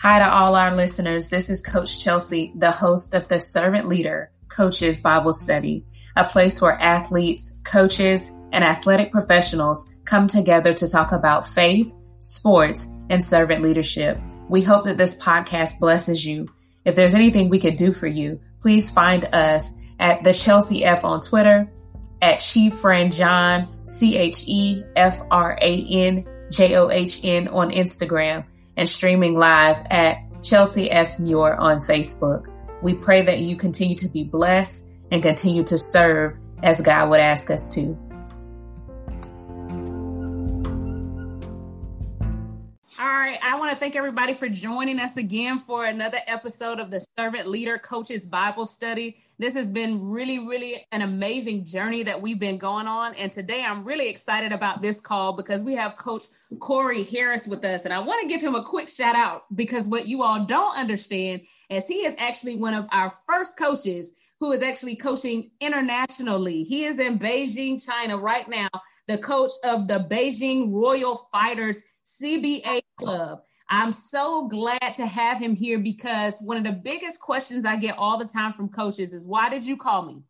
Hi to all our listeners. This is Coach Chelsea, the host of the Servant Leader Coaches Bible Study, a place where athletes, coaches, and athletic professionals come together to talk about faith, sports, and servant leadership. We hope that this podcast blesses you. If there's anything we could do for you, please find us at the Chelsea F on Twitter, at Chief Friend John, C H E F R A N J O H N on Instagram and streaming live at Chelsea F. Muir on Facebook. We pray that you continue to be blessed and continue to serve as God would ask us to. All right, I want to thank everybody for joining us again for another episode of the Servant Leader Coaches Bible Study. This has been really, really an amazing journey that we've been going on. And today I'm really excited about this call because we have Coach Korey Harris with us. And I want to give him a quick shout out because what you all don't understand is he is actually one of our first coaches who is actually coaching internationally. He is in Beijing, China right now, the coach of the Beijing Royal Fighters CBA Club. I'm so glad to have him here because one of the biggest questions I get all the time from coaches is why did you call me?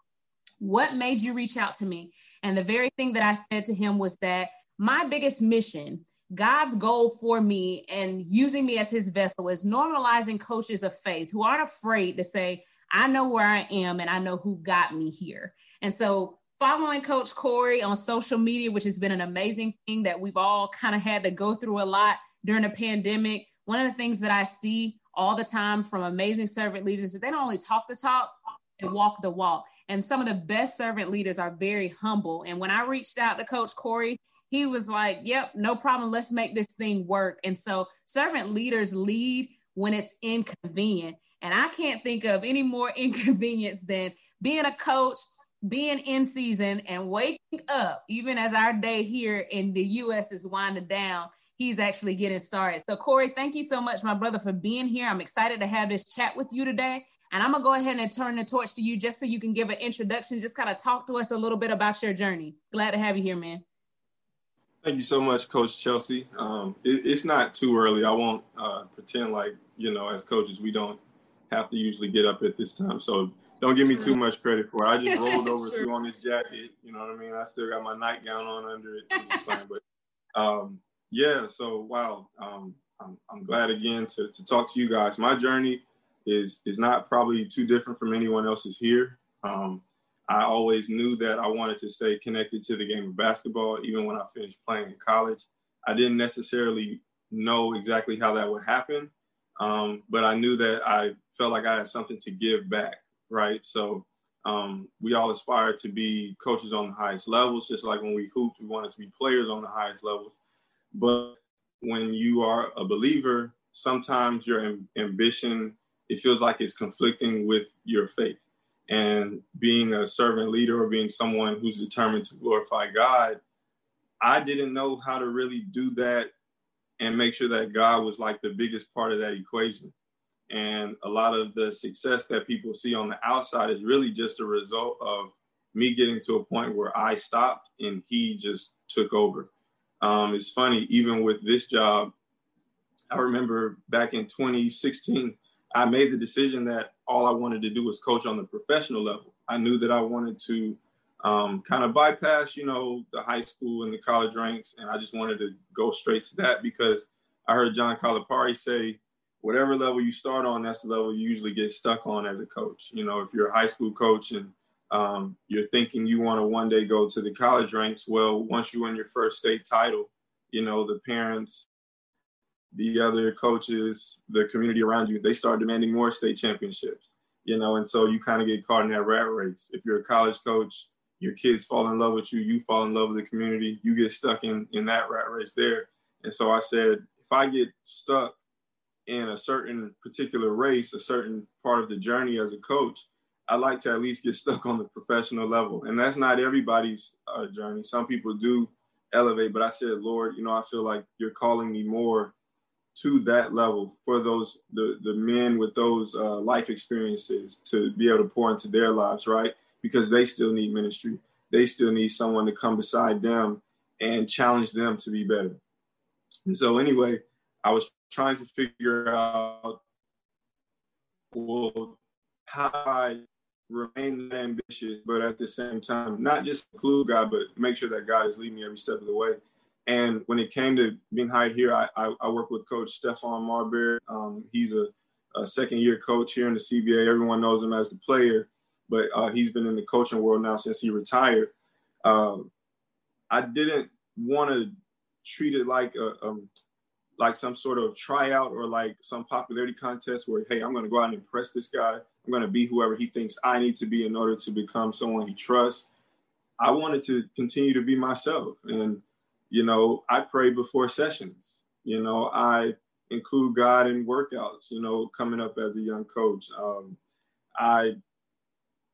What made you reach out to me? And the very thing that I said to him was that my biggest mission, God's goal for me and using me as his vessel is normalizing coaches of faith who aren't afraid to say, I know where I am and I know who got me here. And so following Coach Korey on social media, which has been an amazing thing that we've all kind of had to go through a lot during a pandemic. One of the things that I see all the time from amazing servant leaders is they don't only talk the talk, they walk the walk. And some of the best servant leaders are very humble. And when I reached out to Coach Korey, he was like, Yep, no problem. Let's make this thing work. And so servant leaders lead when it's inconvenient. And I can't think of any more inconvenience than being a coach, being in season, and waking up, even as our day here in the US is winding down, he's actually getting started. So, Korey, thank you so much, my brother, for being here. I'm excited to have this chat with you today. And I'm going to go ahead and turn the torch to you just so you can give an introduction, just kind of talk to us a little bit about your journey. Glad to have you here, man. Thank you so much, Coach Chelsea. Um, it, it's not too early. I won't uh, pretend like, you know, as coaches, we don't have to usually get up at this time. So don't give me too much credit for it. I just rolled over sure. on this jacket. You know what I mean? I still got my nightgown on under it. but um, yeah, so wow, um, I'm, I'm glad again to, to talk to you guys. My journey is is not probably too different from anyone else's here. Um, I always knew that I wanted to stay connected to the game of basketball, even when I finished playing in college. I didn't necessarily know exactly how that would happen, um, but I knew that I felt like I had something to give back, right? So um, we all aspire to be coaches on the highest levels, just like when we hooped, we wanted to be players on the highest levels. But when you are a believer, sometimes your ambition it feels like it's conflicting with your faith. And being a servant leader or being someone who's determined to glorify God, I didn't know how to really do that and make sure that God was like the biggest part of that equation. And a lot of the success that people see on the outside is really just a result of me getting to a point where I stopped and he just took over. Um, it's funny, even with this job, I remember back in 2016, I made the decision that all I wanted to do was coach on the professional level. I knew that I wanted to um, kind of bypass, you know, the high school and the college ranks, and I just wanted to go straight to that because I heard John Calipari say, whatever level you start on, that's the level you usually get stuck on as a coach. You know, if you're a high school coach and um, you're thinking you want to one day go to the college ranks. Well, once you win your first state title, you know, the parents, the other coaches, the community around you, they start demanding more state championships, you know, and so you kind of get caught in that rat race. If you're a college coach, your kids fall in love with you, you fall in love with the community, you get stuck in, in that rat race there. And so I said, if I get stuck in a certain particular race, a certain part of the journey as a coach, I like to at least get stuck on the professional level. And that's not everybody's uh, journey. Some people do elevate, but I said, Lord, you know, I feel like you're calling me more to that level for those the the men with those uh, life experiences to be able to pour into their lives, right? Because they still need ministry. They still need someone to come beside them and challenge them to be better. And so, anyway, I was trying to figure out well how I remain ambitious, but at the same time, not just include God, but make sure that God is leading me every step of the way. And when it came to being hired here, I, I, I work with Coach Stephon Marbury. Um, he's a, a, second year coach here in the CBA. Everyone knows him as the player, but uh, he's been in the coaching world now since he retired. Um, I didn't want to treat it like a, um, like some sort of tryout or like some popularity contest where, hey, I'm going to go out and impress this guy. I'm going to be whoever he thinks I need to be in order to become someone he trusts. I wanted to continue to be myself. And, you know, I pray before sessions. You know, I include God in workouts, you know, coming up as a young coach. Um, I,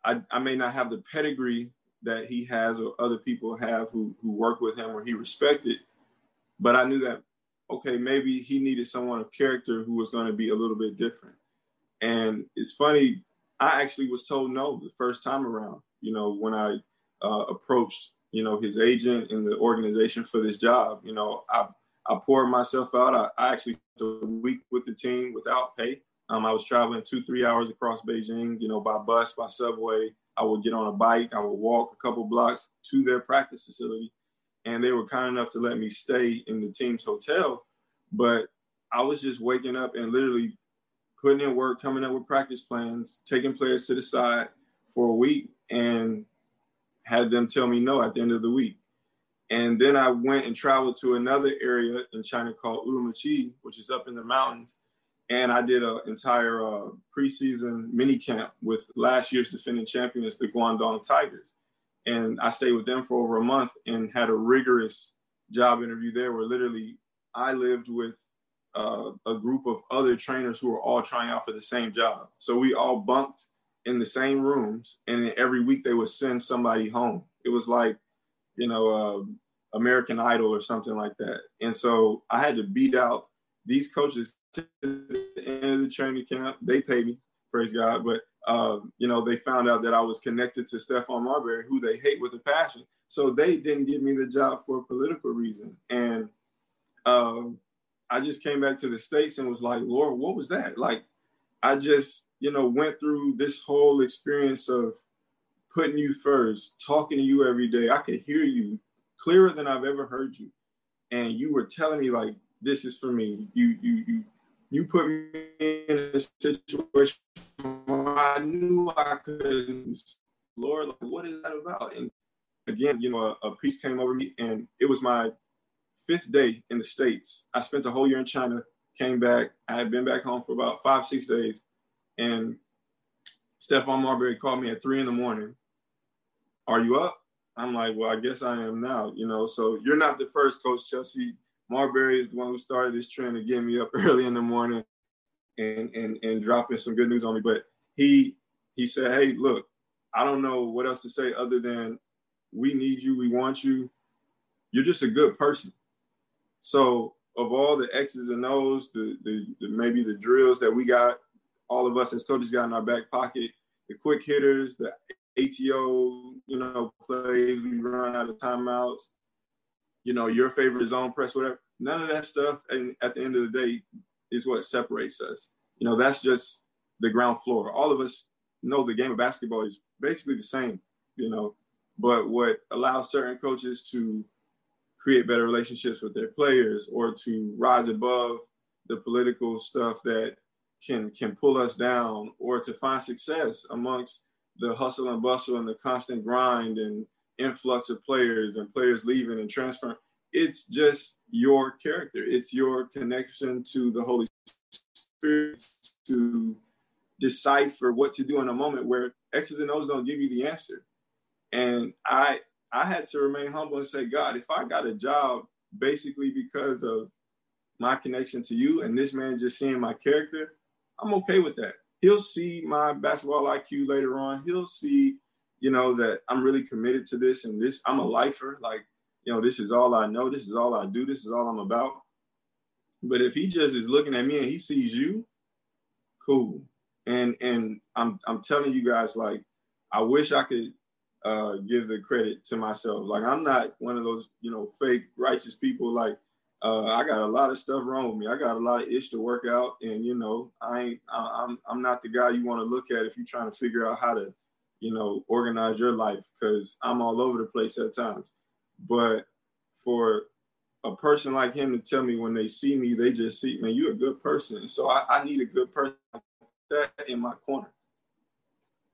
I, I may not have the pedigree that he has or other people have who, who work with him or he respected, but I knew that okay, maybe he needed someone of character who was going to be a little bit different. And it's funny, I actually was told no the first time around, you know, when I uh, approached, you know, his agent and the organization for this job. You know, I, I poured myself out. I, I actually spent a week with the team without pay. Um, I was traveling two, three hours across Beijing, you know, by bus, by subway. I would get on a bike. I would walk a couple blocks to their practice facility and they were kind enough to let me stay in the team's hotel. But I was just waking up and literally putting in work, coming up with practice plans, taking players to the side for a week, and had them tell me no at the end of the week. And then I went and traveled to another area in China called Urumqi, which is up in the mountains. And I did an entire uh, preseason mini camp with last year's defending champions, the Guangdong Tigers and I stayed with them for over a month and had a rigorous job interview there where literally I lived with uh, a group of other trainers who were all trying out for the same job. So we all bunked in the same rooms, and then every week they would send somebody home. It was like, you know, uh, American Idol or something like that. And so I had to beat out these coaches to the end of the training camp. They paid me, praise God, but um, you know, they found out that I was connected to Stephon Marbury, who they hate with a passion. So they didn't give me the job for a political reason. And um, I just came back to the States and was like, Lord, what was that? Like, I just, you know, went through this whole experience of putting you first, talking to you every day. I could hear you clearer than I've ever heard you. And you were telling me like, this is for me. You, you, you, you put me in a situation where I knew I couldn't. Lord, like, what is that about? And again, you know, a, a peace came over me, and it was my fifth day in the States. I spent the whole year in China, came back. I had been back home for about five, six days. And Stephon Marbury called me at three in the morning. Are you up? I'm like, well, I guess I am now, you know. So you're not the first coach, Chelsea. Marbury is the one who started this trend of getting me up early in the morning and and and dropping some good news on me. But he he said, "Hey, look, I don't know what else to say other than we need you, we want you. You're just a good person." So, of all the X's and O's, the, the, the maybe the drills that we got, all of us as coaches got in our back pocket, the quick hitters, the ATO, you know, plays we run out of timeouts, you know, your favorite zone press, whatever. None of that stuff, and at the end of the day, is what separates us. You know, that's just the ground floor. All of us know the game of basketball is basically the same, you know, but what allows certain coaches to create better relationships with their players or to rise above the political stuff that can can pull us down or to find success amongst the hustle and bustle and the constant grind and influx of players and players leaving and transferring it's just your character it's your connection to the holy spirit to decipher what to do in a moment where X's and O's don't give you the answer. And I I had to remain humble and say, God, if I got a job basically because of my connection to you and this man just seeing my character, I'm okay with that. He'll see my basketball IQ later on. He'll see, you know, that I'm really committed to this and this. I'm a lifer. Like, you know, this is all I know. This is all I do. This is all I'm about. But if he just is looking at me and he sees you, cool and and I'm I'm telling you guys like I wish I could uh, give the credit to myself. Like I'm not one of those you know fake righteous people. Like uh, I got a lot of stuff wrong with me. I got a lot of ish to work out, and you know, I ain't. I, I'm I'm not the guy you want to look at if you're trying to figure out how to, you know, organize your life because I'm all over the place at times. But for a person like him to tell me when they see me, they just see, man, you're a good person. So I, I need a good person that in my corner.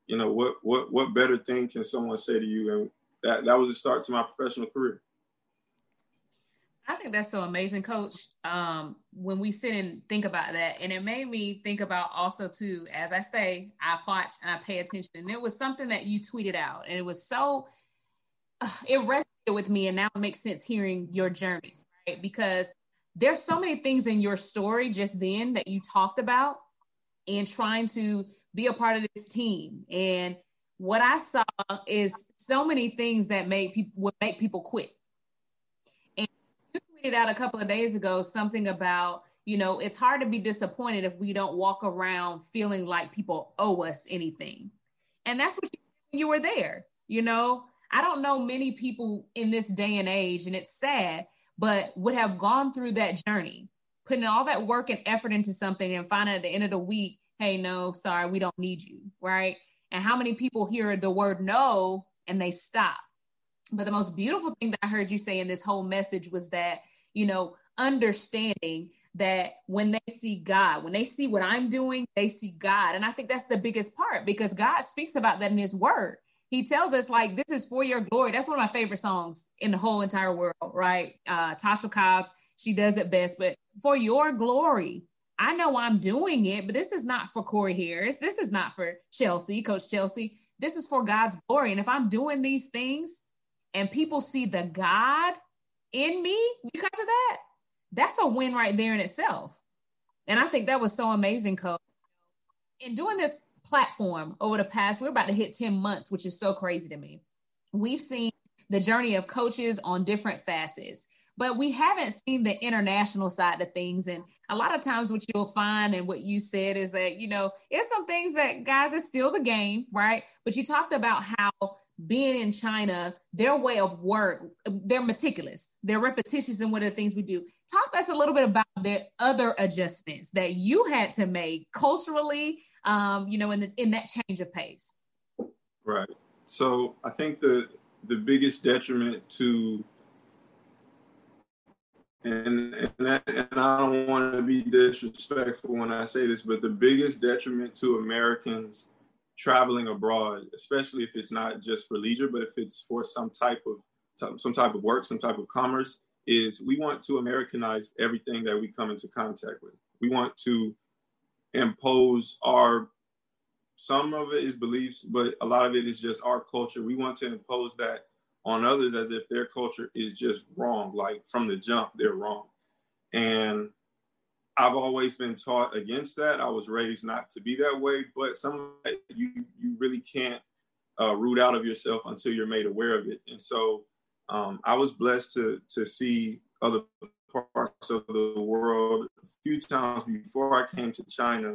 You know, what what what better thing can someone say to you? And that that was the start to my professional career. I think that's so amazing, Coach. Um, when we sit and think about that, and it made me think about also too, as I say, I watch and I pay attention, and it was something that you tweeted out, and it was so it resonated with me, and now it makes sense hearing your journey, right? Because there's so many things in your story just then that you talked about, and trying to be a part of this team, and what I saw is so many things that made people would make people quit. And you tweeted out a couple of days ago something about you know it's hard to be disappointed if we don't walk around feeling like people owe us anything. And that's what you, you were there you know i don't know many people in this day and age and it's sad but would have gone through that journey putting all that work and effort into something and finding at the end of the week hey no sorry we don't need you right and how many people hear the word no and they stop but the most beautiful thing that I heard you say in this whole message was that, you know, understanding that when they see God, when they see what I'm doing, they see God. And I think that's the biggest part because God speaks about that in his word. He tells us like this is for your glory. That's one of my favorite songs in the whole entire world, right? Uh Tasha Cobbs, she does it best, but for your glory. I know I'm doing it, but this is not for Korey Harris. This is not for Chelsea, Coach Chelsea. This is for God's glory. And if I'm doing these things, and people see the God in me because of that, that's a win right there in itself. And I think that was so amazing, Coach. In doing this platform over the past, we're about to hit 10 months, which is so crazy to me. We've seen the journey of coaches on different facets, but we haven't seen the international side of things. And a lot of times, what you'll find and what you said is that, you know, it's some things that guys, it's still the game, right? But you talked about how being in China, their way of work, they're meticulous, they're repetitious in what are the things we do. Talk to us a little bit about the other adjustments that you had to make culturally, um, you know, in the, in that change of pace. Right. So I think the the biggest detriment to and and, that, and I don't want to be disrespectful when I say this, but the biggest detriment to Americans traveling abroad, especially if it's not just for leisure, but if it's for some type of some type of work, some type of commerce, is we want to Americanize everything that we come into contact with. We want to impose our some of it is beliefs, but a lot of it is just our culture. We want to impose that on others as if their culture is just wrong, like from the jump, they're wrong. And I've always been taught against that. I was raised not to be that way, but some you you really can't uh, root out of yourself until you're made aware of it. And so um, I was blessed to to see other of the world a few times before I came to China.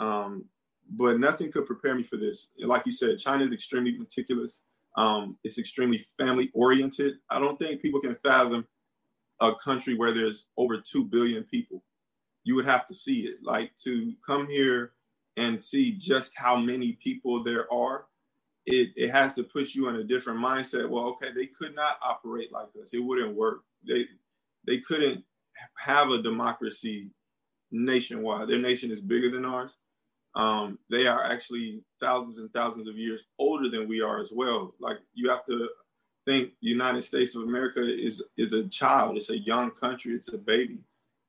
Um, but nothing could prepare me for this. Like you said, China is extremely meticulous. Um, it's extremely family oriented. I don't think people can fathom a country where there's over 2 billion people you would have to see it. Like to come here and see just how many people there are, it, it has to put you in a different mindset. Well, okay, they could not operate like us. It wouldn't work. They they couldn't have a democracy nationwide. Their nation is bigger than ours. Um, they are actually thousands and thousands of years older than we are as well. Like you have to think United States of America is is a child. It's a young country. It's a baby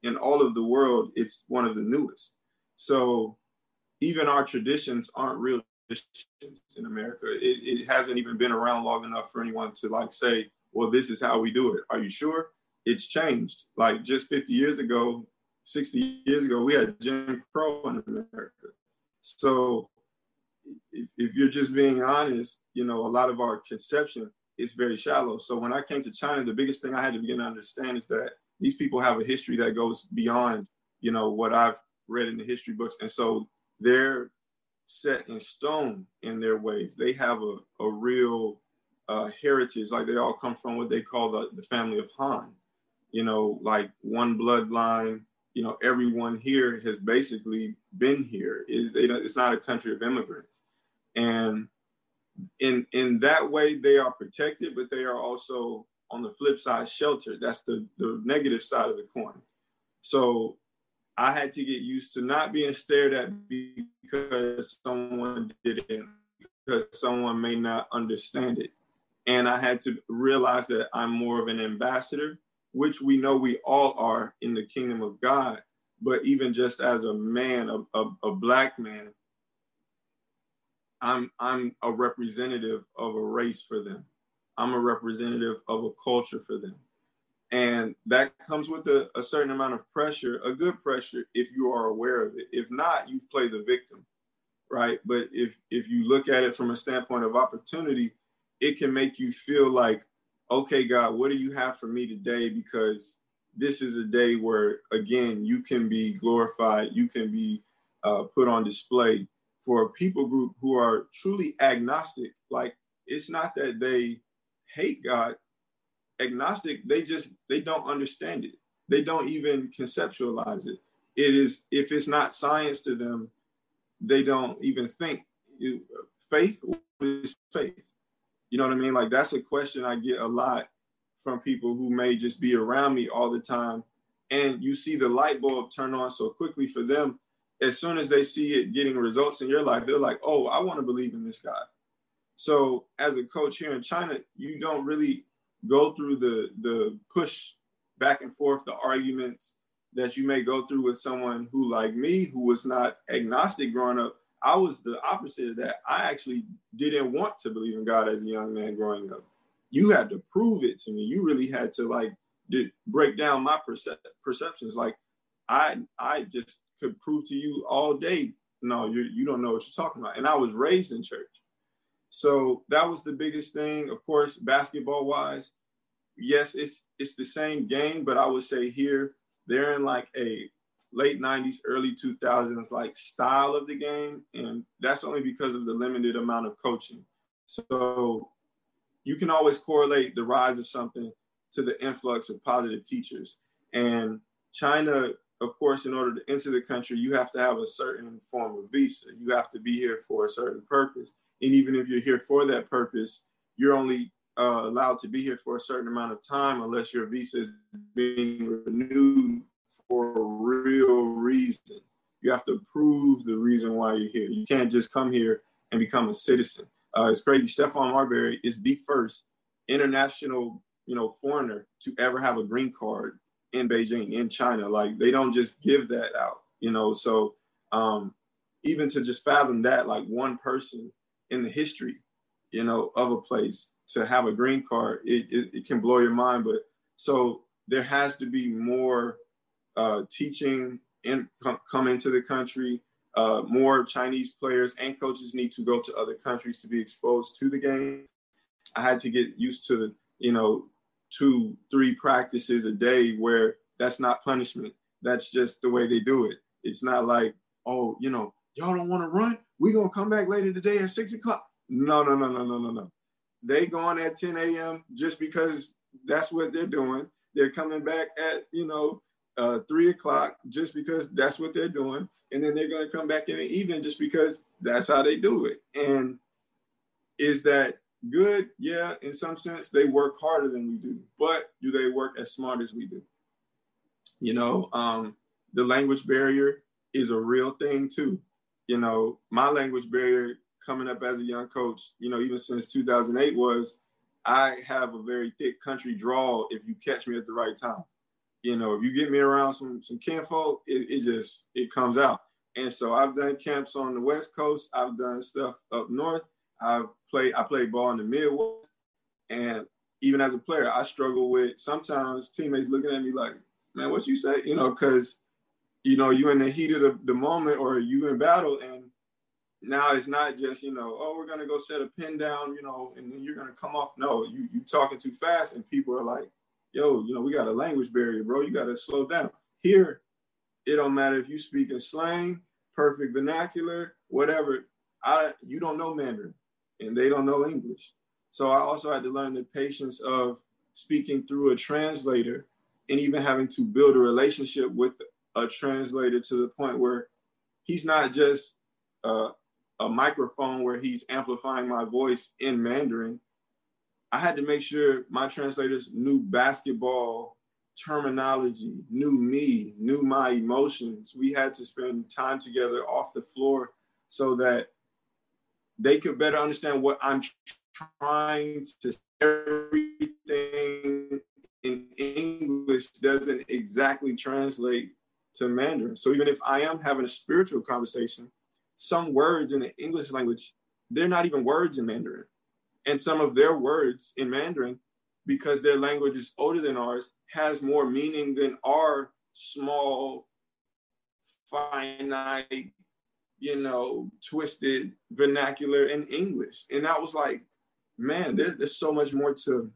in all of the world, it's one of the newest. So even our traditions aren't real traditions in America. It, it hasn't even been around long enough for anyone to like say, well, this is how we do it. Are you sure? It's changed. Like just 50 years ago, 60 years ago, we had Jim Crow in America. So if, if you're just being honest, you know, a lot of our conception is very shallow. So when I came to China, the biggest thing I had to begin to understand is that these people have a history that goes beyond, you know, what I've read in the history books. And so they're set in stone in their ways. They have a, a real uh, heritage, like they all come from what they call the, the family of Han. You know, like one bloodline. You know, everyone here has basically been here. It, it's not a country of immigrants, and in in that way they are protected, but they are also on the flip side sheltered. That's the the negative side of the coin. So I had to get used to not being stared at because someone didn't, because someone may not understand it. And I had to realize that I'm more of an ambassador, which we know we all are in the kingdom of God. But even just as a man, a, a, a black man, I'm I'm a representative of a race for them. I'm a representative of a culture for them. And that comes with a, a, certain amount of pressure, a good pressure, if you are aware of it. If not, you play the victim, right? But if if you look at it from a standpoint of opportunity, it can make you feel like, okay, God, what do you have for me today? Because this is a day where, again, you can be glorified, you can be uh, put on display for a people group who are truly agnostic. Like, it's not that they hate God, agnostic, they just they don't understand it. They don't even conceptualize it. It is if it's not science to them, they don't even think. Faith is faith. You know what I mean? Like that's a question I get a lot from people who may just be around me all the time. And you see the light bulb turn on so quickly for them. As soon as they see it getting results in your life, they're like, oh, I want to believe in this guy. So as a coach here in China, you don't really go through the the push back and forth, the arguments that you may go through with someone who, like me, who was not agnostic growing up. I was the opposite of that. I actually didn't want to believe in God as a young man growing up. You had to prove it to me. You really had to like did, break down my percep- perceptions. Like I, I just could prove to you all day. No, you you don't know what you're talking about. And I was raised in church. So that was the biggest thing. Of course, basketball wise, yes, it's it's the same game, but I would say here they're in like a late 90s, early 2000s like style of the game. And that's only because of the limited amount of coaching. So you can always correlate the rise of something to the influx of positive teachers. And China, of course, in order to enter the country, you have to have a certain form of visa. You have to be here for a certain purpose. And even if you're here for that purpose, you're only uh, allowed to be here for a certain amount of time unless your visa is being renewed for a real reason. You have to prove the reason why you're here. You can't just come here and become a citizen. Uh, it's crazy. Stephon Marbury is the first international, you know, foreigner to ever have a green card in Beijing, in China. Like they don't just give that out, you know. So um, even to just fathom that, like one person in the history, you know, of a place to have a green card, it, it, it can blow your mind. But so there has to be more uh, teaching in, com, come into the country. Uh, more Chinese players and coaches need to go to other countries to be exposed to the game. I had to get used to, you know, two, three practices a day where that's not punishment. That's just the way they do it. It's not like, oh, you know, y'all don't want to run? We're going to come back later today at six o'clock. No, no, no, no, no, no, no. They going at 10 a.m. just because that's what they're doing. They're coming back at, you know, uh, three o'clock just because that's what they're doing. And then they're going to come back in the evening just because that's how they do it. And is that good? Yeah, in some sense, they work harder than we do. But do they work as smart as we do? You know, um, the language barrier is a real thing too. You know, my language barrier coming up as a young coach, you know, even since 2008 was I have a very thick country draw if you catch me at the right time. You know, if you get me around some some kinfolk, it, it just it comes out. And so I've done camps on the West Coast. I've done stuff up north. I've played I played ball in the Midwest. And even as a player, I struggle with sometimes teammates looking at me like, man, what you say? You know, because you know, you in the heat of the, the moment or you in battle and now it's not just you know oh we're gonna go set a pin down you know and then you're gonna come off no you you talking too fast and people are like yo you know we got a language barrier bro. You gotta slow down. Here it don't matter if you speak in slang perfect vernacular whatever. I you don't know mandarin and they don't know english. So i also had to learn the patience of speaking through a translator and even having to build a relationship with a translator to the point where he's not just uh, a microphone where he's amplifying my voice in Mandarin. I had to make sure my translators knew basketball terminology, knew me, knew my emotions. We had to spend time together off the floor so that they could better understand what I'm trying to say. everything in English doesn't exactly translate to Mandarin. So even if I am having a spiritual conversation, some words in the English language, they're not even words in Mandarin. And some of their words in Mandarin, because their language is older than ours, has more meaning than our small, finite, you know, twisted vernacular in English. And I was like, man, there's, there's so much more to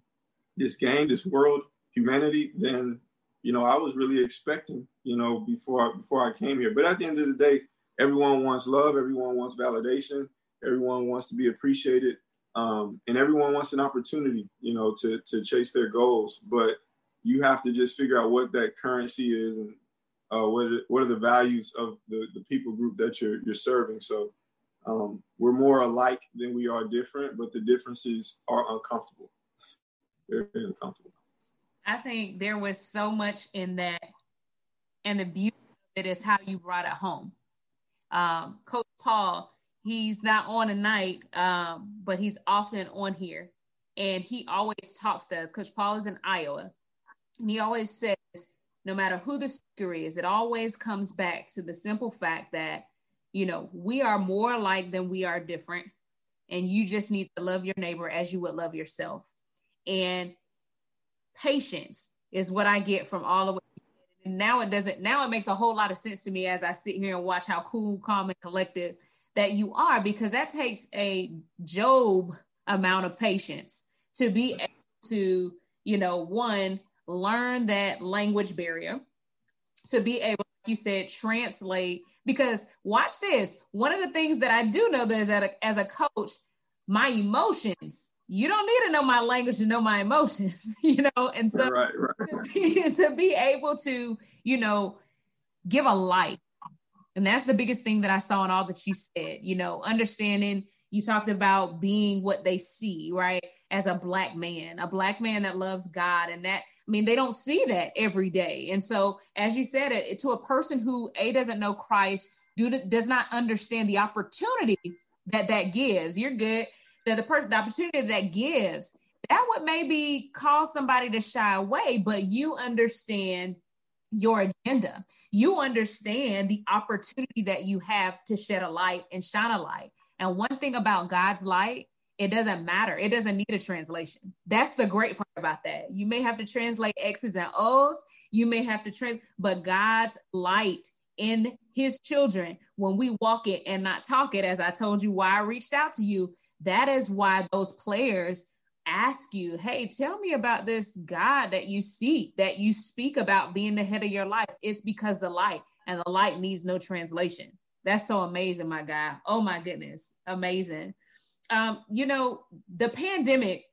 this game, this world, humanity than you know I was really expecting. You know, before before I came here. But at the end of the day, everyone wants love, everyone wants validation, everyone wants to be appreciated, um, and everyone wants an opportunity, you know, to to chase their goals. But you have to just figure out what that currency is and uh, what are, what are the values of the, the people group that you're you're serving. So um, we're more alike than we are different, but the differences are uncomfortable. Very uncomfortable. I think there was so much in that, and the beauty of it is how you brought it home um, Coach Paul, he's not on tonight, um, but he's often on here. And he always talks to us. Coach Paul is in Iowa. And he always says, no matter who the speaker is, it always comes back to the simple fact that, you know, we are more alike than we are different. And you just need to love your neighbor as you would love yourself. And patience is what I get from all of what and now it doesn't now it makes a whole lot of sense to me as i sit here and watch how cool calm and collective that you are because that takes a job amount of patience to be able to you know one learn that language barrier to be able like you said translate because watch this one of the things that i do know that is that as a coach my emotions you don't need to know my language to know my emotions, you know? And so right, right. To, be, to be able to, you know, give a light. And that's the biggest thing that I saw in all that you said, you know, understanding you talked about being what they see, right? As a black man, a black man that loves God and that I mean, they don't see that every day. And so, as you said, it, to a person who a doesn't know Christ, do, does not understand the opportunity that that gives. You're good that the person, the opportunity that gives, that would maybe cause somebody to shy away, but you understand your agenda. You understand the opportunity that you have to shed a light and shine a light. And one thing about God's light, it doesn't matter. It doesn't need a translation. That's the great part about that. You may have to translate X's and O's. You may have to trans, but God's light in his children, when we walk it and not talk it, as I told you why I reached out to you, that is why those players ask you, hey, tell me about this God that you seek, that you speak about being the head of your life. It's because the light and the light needs no translation. That's so amazing, my guy. Oh my goodness, amazing. Um, you know, the pandemic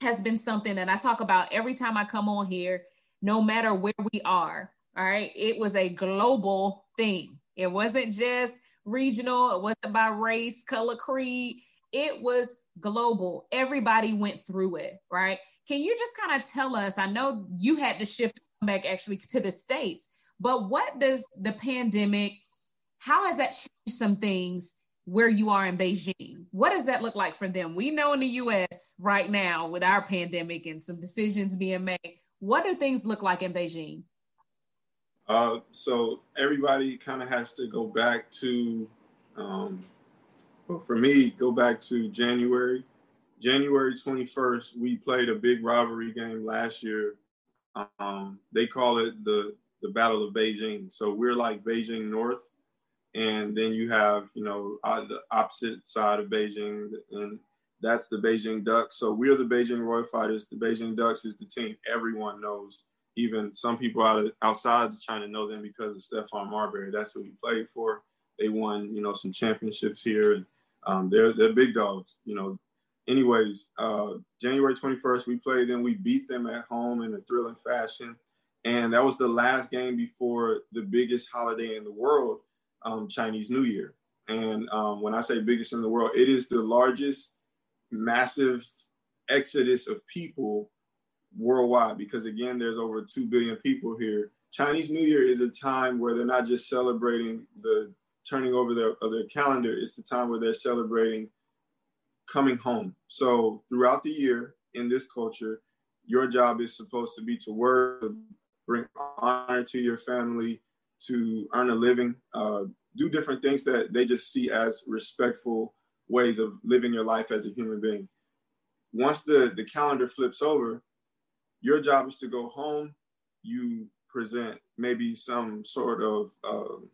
has been something that I talk about every time I come on here, no matter where we are. All right. It was a global thing. It wasn't just regional, it wasn't by race, color, creed it was global. Everybody went through it, right? Can you just kind of tell us? I know you had to shift back actually to the States, but what does the pandemic, how has that changed some things where you are in Beijing? What does that look like for them? We know in the US right now with our pandemic and some decisions being made, what do things look like in Beijing? Uh, so everybody kind of has to go back to um, but for me, go back to January. January 21st, we played a big rivalry game last year. Um, they call it the the Battle of Beijing. So we're like Beijing North, and then you have you know uh, the opposite side of Beijing, and that's the Beijing Ducks. So we're the Beijing Royal Fighters. The Beijing Ducks is the team everyone knows. Even some people out of, outside of China know them because of Stephon Marbury. That's who he played for. They won, you know, some championships here. And um, they're they're big dogs, you know. Anyways, uh, January 21st, we played them. We beat them at home in a thrilling fashion. and that was the last game before the biggest holiday in the world, um, Chinese New Year. And um, when I say biggest in the world, it is the largest massive exodus of people worldwide because again there's over 2 billion people here chinese new year is a time where they're not just celebrating the turning over their, of their calendar is the time where they're celebrating coming home so throughout the year in this culture your job is supposed to be to work bring honor to your family to earn a living uh, do different things that they just see as respectful ways of living your life as a human being. Once the, the calendar flips over, your job is to go home. You present maybe some sort of, uh,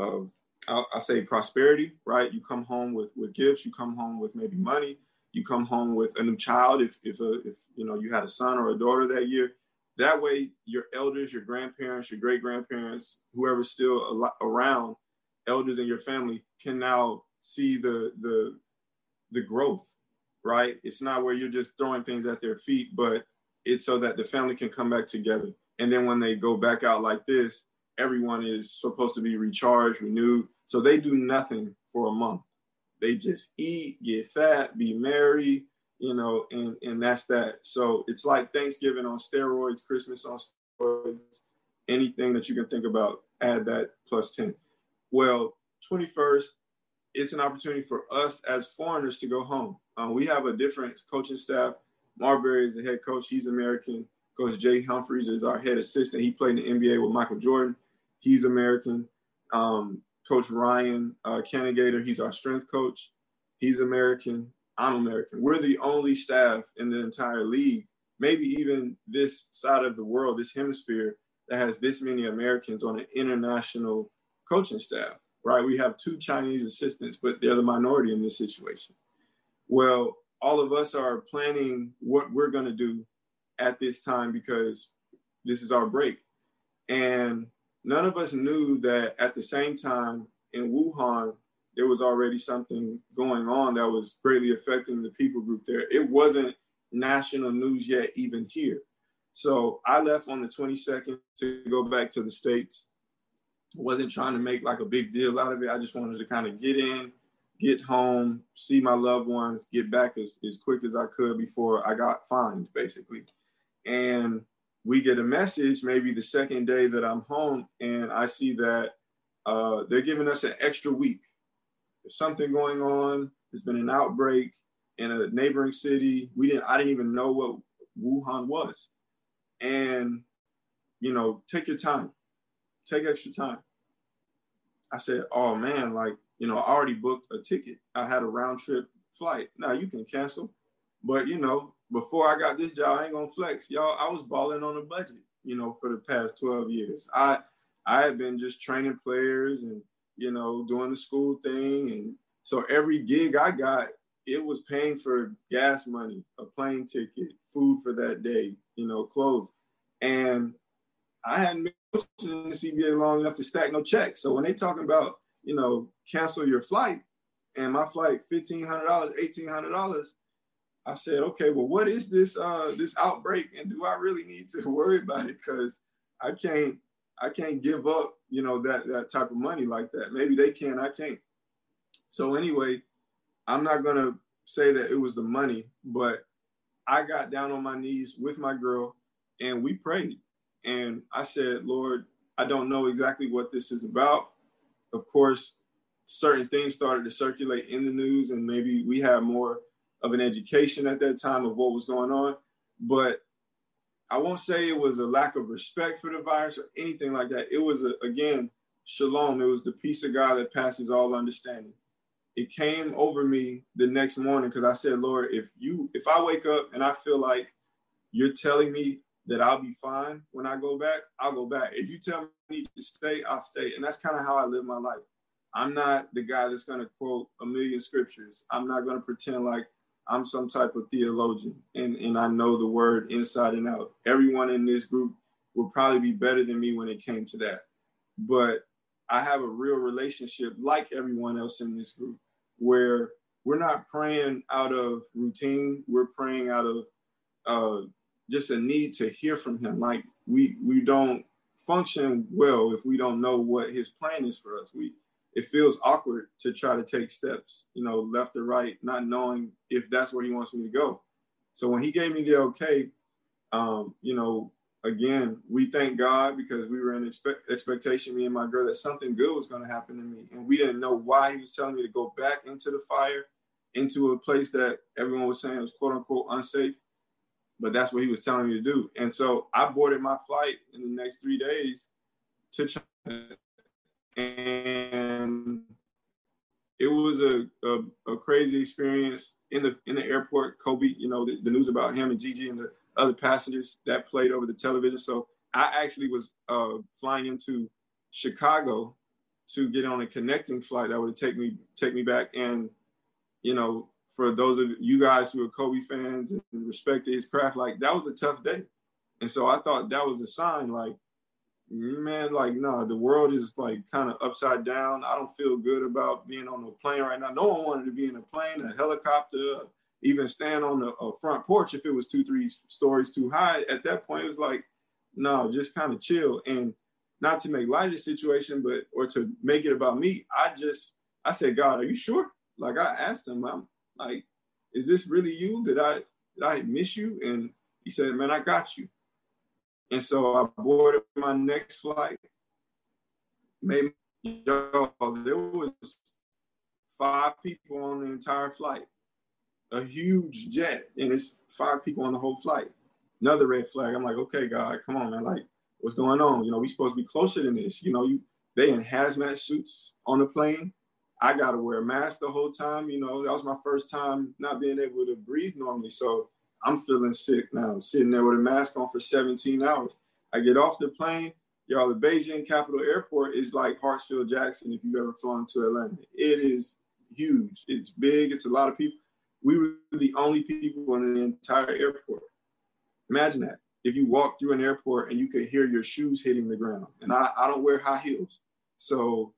of I'll, I'll, say prosperity, right? You come home with, with gifts. You come home with maybe money. You come home with a new child. If, if, a, if you know you had a son or a daughter that year, that way your elders, your grandparents, your great grandparents, whoever's still around, elders in your family can now see the the the growth, right? It's not where you're just throwing things at their feet, but it's so that the family can come back together. And then when they go back out like this, everyone is supposed to be recharged, renewed. So they do nothing for a month. They just eat, get fat, be merry, you know, and and that's that. So it's like Thanksgiving on steroids, Christmas on steroids, anything that you can think about, add that plus 10. Well, 21st, it's an opportunity for us as foreigners to go home. Um, we have a different coaching staff. Marbury is the head coach. He's American. Coach Jay Humphries is our head assistant. He played in the NBA with Michael Jordan. He's American. Um, coach Ryan uh, he's our strength coach. He's American. I'm American. We're the only staff in the entire league, maybe even this side of the world, this hemisphere, that has this many Americans on an international coaching staff right? We have two Chinese assistants, but they're the minority in this situation. Well, all of us are planning what we're going to do at this time because this is our break. And none of us knew that at the same time in Wuhan, there was already something going on that was greatly affecting the people group there. It wasn't national news yet, even here. So I left on the 22nd to go back to the States wasn't trying to make like a big deal out of it. I just wanted to kind of get in, get home, see my loved ones, get back as, as quick as I could before I got fined, basically. And we get a message maybe the second day that I'm home, and I see that uh, they're giving us an extra week. There's something going on. There's been an outbreak in a neighboring city. We didn't. I didn't even know what Wuhan was, and you know, take your time take extra time. I said, oh man, like, you know, I already booked a ticket. I had a round trip flight. Now you can cancel. But, you know, before I got this job, I ain't gonna flex. Y'all, I was balling on a budget, you know, for the past 12 years. I I had been just training players and, you know, doing the school thing. And so every gig I got, it was paying for gas money, a plane ticket, food for that day, you know, clothes. And I hadn't been coaching in the CBA long enough to stack no checks. So when they talking about, you know, cancel your flight and my flight $1,500, $1,800, I said, okay, well, what is this uh, this outbreak, and do I really need to worry about it? Because I can't I can't give up, you know, that that type of money like that. Maybe they can, I can't. So anyway, I'm not gonna say that it was the money, but I got down on my knees with my girl, and we prayed. And I said, Lord, I don't know exactly what this is about. Of course, certain things started to circulate in the news, and maybe we had more of an education at that time of what was going on. But I won't say it was a lack of respect for the virus or anything like that. It was, a, again, shalom. It was the peace of God that passes all understanding. It came over me the next morning because I said, Lord, if you, if I wake up and I feel like you're telling me that I'll be fine when I go back, I'll go back. If you tell me to stay, I'll stay. And that's kind of how I live my life. I'm not the guy that's going to quote a million scriptures. I'm not going to pretend like I'm some type of theologian and, and I know the word inside and out. Everyone in this group will probably be better than me when it came to that. But I have a real relationship, like everyone else in this group, where we're not praying out of routine. We're praying out of uh, just a need to hear from him. Like we we don't function well if we don't know what his plan is for us. We it feels awkward to try to take steps, you know, left or right, not knowing if that's where he wants me to go. So when he gave me the okay, um, you know, again, we thank God because we were in expect- expectation, me and my girl, that something good was going to happen to me. And we didn't know why he was telling me to go back into the fire, into a place that everyone was saying was quote unquote unsafe. But that's what he was telling me to do. And so I boarded my flight in the next three days to China. And it was a, a, a, crazy experience in the in the airport. Kobe, you know, the, the, news about him and Gigi and the other passengers that played over the television. So I actually was uh, flying into Chicago to get on a connecting flight that would take me take me back. And you know, for those of you guys who are Kobe fans and respected his craft, like that was a tough day. And so I thought that was a sign, like man, like, no, the world is like kind of upside down. I don't feel good about being on a plane right now. No one wanted to be in a plane, a helicopter, even stand on a front porch if it was two, three stories too high. At that point, it was like, no, just kind of chill. And not to make light of the situation, but or to make it about me, I just I said, God, are you sure? Like I asked him, I'm like, is this really you? Did I did I miss you? And he said, Man, I got you. And so I boarded my next flight. Maybe yo, there was five people on the entire flight. A huge jet, and it's five people on the whole flight. Another red flag. I'm like, okay, God, come on, man. Like, what's going on? You know, we supposed to be closer than this. You know, you they in hazmat suits on the plane. I gotta wear a mask the whole time. You know, that was my first time not being able to breathe normally. So I'm feeling sick now, sitting there with a mask on for 17 hours. I get off the plane, y'all, the Beijing Capital Airport is like Hartsfield Jackson if you've ever flown to Atlanta. It is huge. It's big. It's a lot of people. We were the only people in the entire airport. Imagine that. If you walk through an airport and you could hear your shoes hitting the ground. And I, I don't wear high heels. So,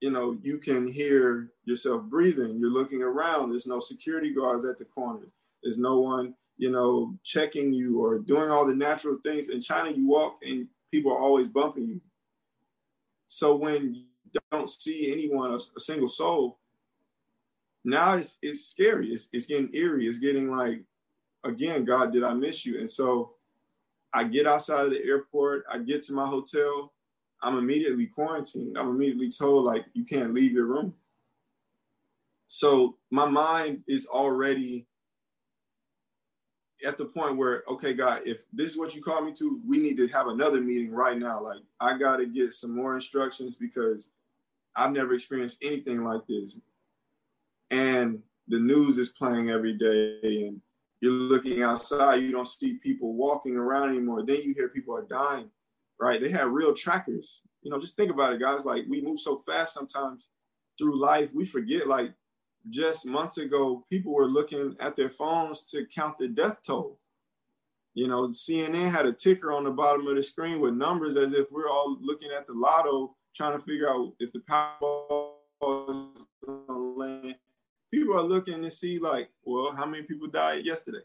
you know, you can hear yourself breathing. You're looking around. There's no security guards at the corners. There's no one you know, checking you or doing all the natural things. In China, you walk and people are always bumping you. So when you don't see anyone, a, a single soul, now it's it's scary. It's it's getting eerie. It's getting like, again, God, did I miss you? And so I get outside of the airport, I get to my hotel, I'm immediately quarantined. I'm immediately told like you can't leave your room. So my mind is already at the point where, okay, God, if this is what you call me to, we need to have another meeting right now. Like, I got to get some more instructions because I've never experienced anything like this. And the news is playing every day, and you're looking outside, you don't see people walking around anymore. Then you hear people are dying, right? They have real trackers. You know, just think about it, guys. Like, we move so fast sometimes through life, we forget, like, just months ago, people were looking at their phones to count the death toll. You know, CNN had a ticker on the bottom of the screen with numbers as if we're all looking at the lotto trying to figure out if the Powerball is going to land. People are looking to see, like, well, how many people died yesterday?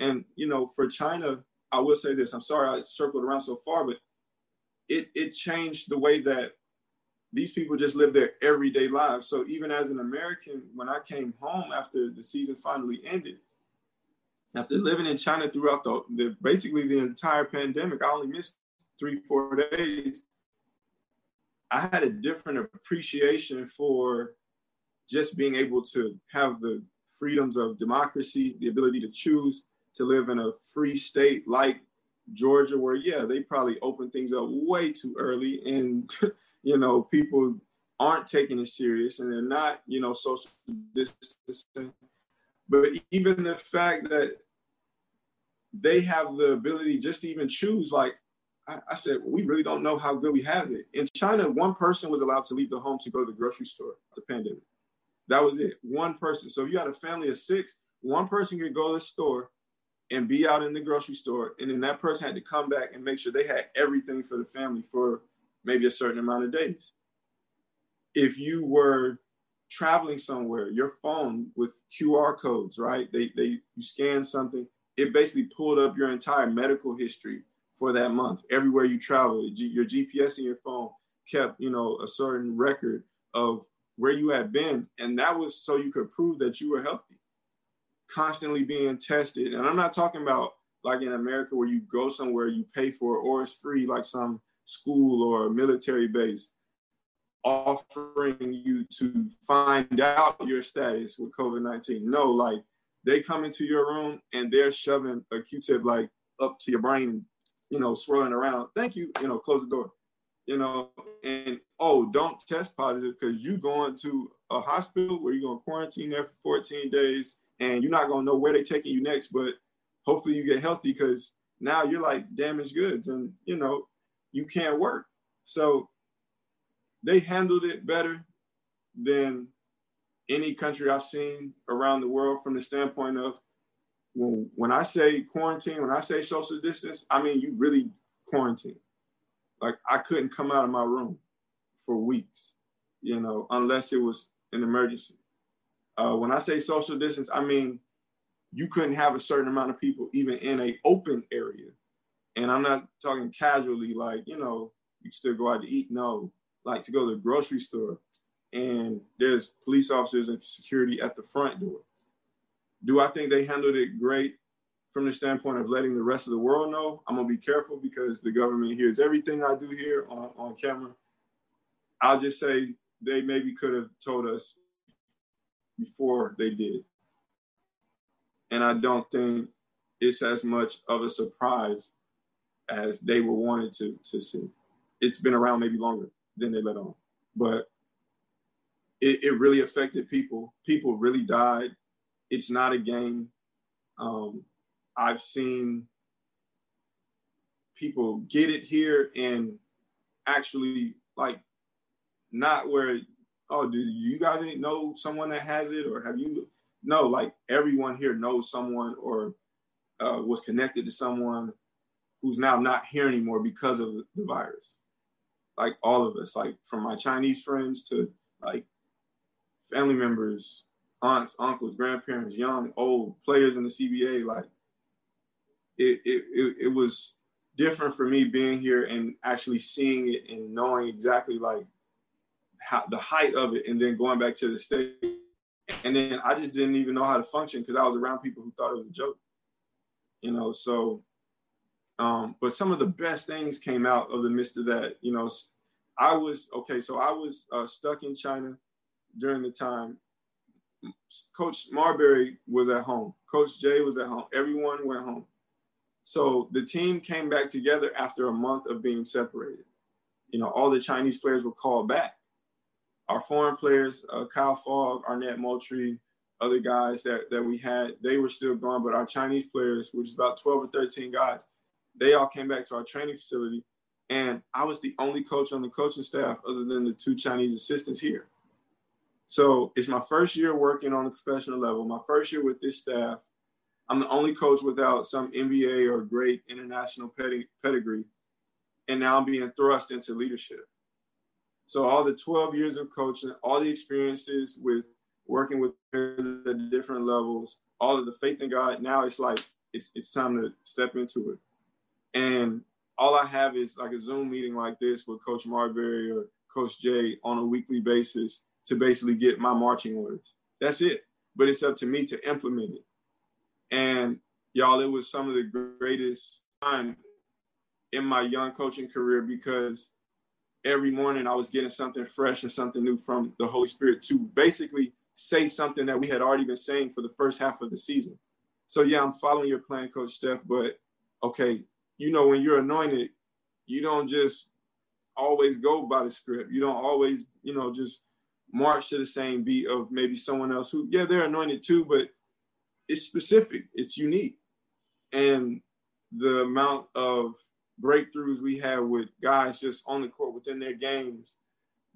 And, you know, for China, I will say this I'm sorry I circled around so far, but it, it changed the way that these people just live their everyday lives. So even as an American, when I came home after the season finally ended, after living in China throughout the, the basically the entire pandemic, I only missed three, four days. I had a different appreciation for just being able to have the freedoms of democracy, the ability to choose to live in a free state like Georgia, where yeah, they probably opened things up way too early and you know, people aren't taking it serious and they're not, you know, social distancing. But even the fact that they have the ability just to even choose, like I, I said, we really don't know how good we have it. In China, one person was allowed to leave the home to go to the grocery store, the pandemic. That was it. One person. So if you had a family of six, one person could go to the store and be out in the grocery store. And then that person had to come back and make sure they had everything for the family for maybe a certain amount of days. If you were traveling somewhere, your phone with QR codes, right? They they you scan something, it basically pulled up your entire medical history for that month. Everywhere you travel, your GPS in your phone kept, you know, a certain record of where you had been. And that was so you could prove that you were healthy, constantly being tested. And I'm not talking about like in America where you go somewhere, you pay for it, or it's free, like some school or military base offering you to find out your status with COVID 19. No, like they come into your room and they're shoving a Q tip like up to your brain, you know, swirling around. Thank you, you know, close the door, you know, and oh, don't test positive because you going to a hospital where you're going to quarantine there for 14 days and you're not going to know where they're taking you next, but hopefully you get healthy because now you're like damaged goods and, you know, you can't work. So they handled it better than any country I've seen around the world from the standpoint of when, when I say quarantine, when I say social distance, I mean you really quarantine. Like I couldn't come out of my room for weeks, you know, unless it was an emergency. Uh, when I say social distance, I mean you couldn't have a certain amount of people even in a open area. And I'm not talking casually, like, you know, you still go out to eat. No, like to go to the grocery store and there's police officers and security at the front door. Do I think they handled it great from the standpoint of letting the rest of the world know? I'm gonna be careful because the government hears everything I do here on, on camera. I'll just say they maybe could have told us before they did. And I don't think it's as much of a surprise as they were wanted to, to see. It's been around maybe longer than they let on. But it, it really affected people. People really died. It's not a game. Um, I've seen people get it here and actually like not where oh do you guys know someone that has it or have you no like everyone here knows someone or uh, was connected to someone who's now not here anymore because of the virus like all of us like from my chinese friends to like family members, aunts, uncles, grandparents, young, old, players in the CBA. Like it, it, it, it was different for me being here and actually seeing it and knowing exactly like how the height of it and then going back to the state. And then I just didn't even know how to function because I was around people who thought it was a joke. You know, so um, but some of the best things came out of the midst of that. You know, I was okay, so I was uh, stuck in China during the time. Coach Marbury was at home. Coach Jay was at home. Everyone went home. So the team came back together after a month of being separated. You know, all the Chinese players were called back. Our foreign players, uh, Kyle Fogg, Arnett Moultrie, other guys that, that we had, they were still gone. But our Chinese players, which is about 12 or 13 guys, they all came back to our training facility. And I was the only coach on the coaching staff other than the two Chinese assistants here. So it's my first year working on the professional level, my first year with this staff. I'm the only coach without some NBA or great international pedigree. And now I'm being thrust into leadership. So all the 12 years of coaching, all the experiences with working with the different levels, all of the faith in God, now it's like it's, it's time to step into it. And all I have is like a Zoom meeting like this with Coach Marbury or Coach Jay on a weekly basis to basically get my marching orders. That's it. But it's up to me to implement it. And y'all, it was some of the greatest time in my young coaching career because every morning I was getting something fresh and something new from the Holy Spirit to basically say something that we had already been saying for the first half of the season. So yeah, I'm following your plan, Coach Steph, but okay, you know, when you're anointed, you don't just always go by the script. You don't always, you know, just march to the same beat of maybe someone else who, yeah, they're anointed too, but it's specific, it's unique. And the amount of breakthroughs we have with guys just on the court within their games,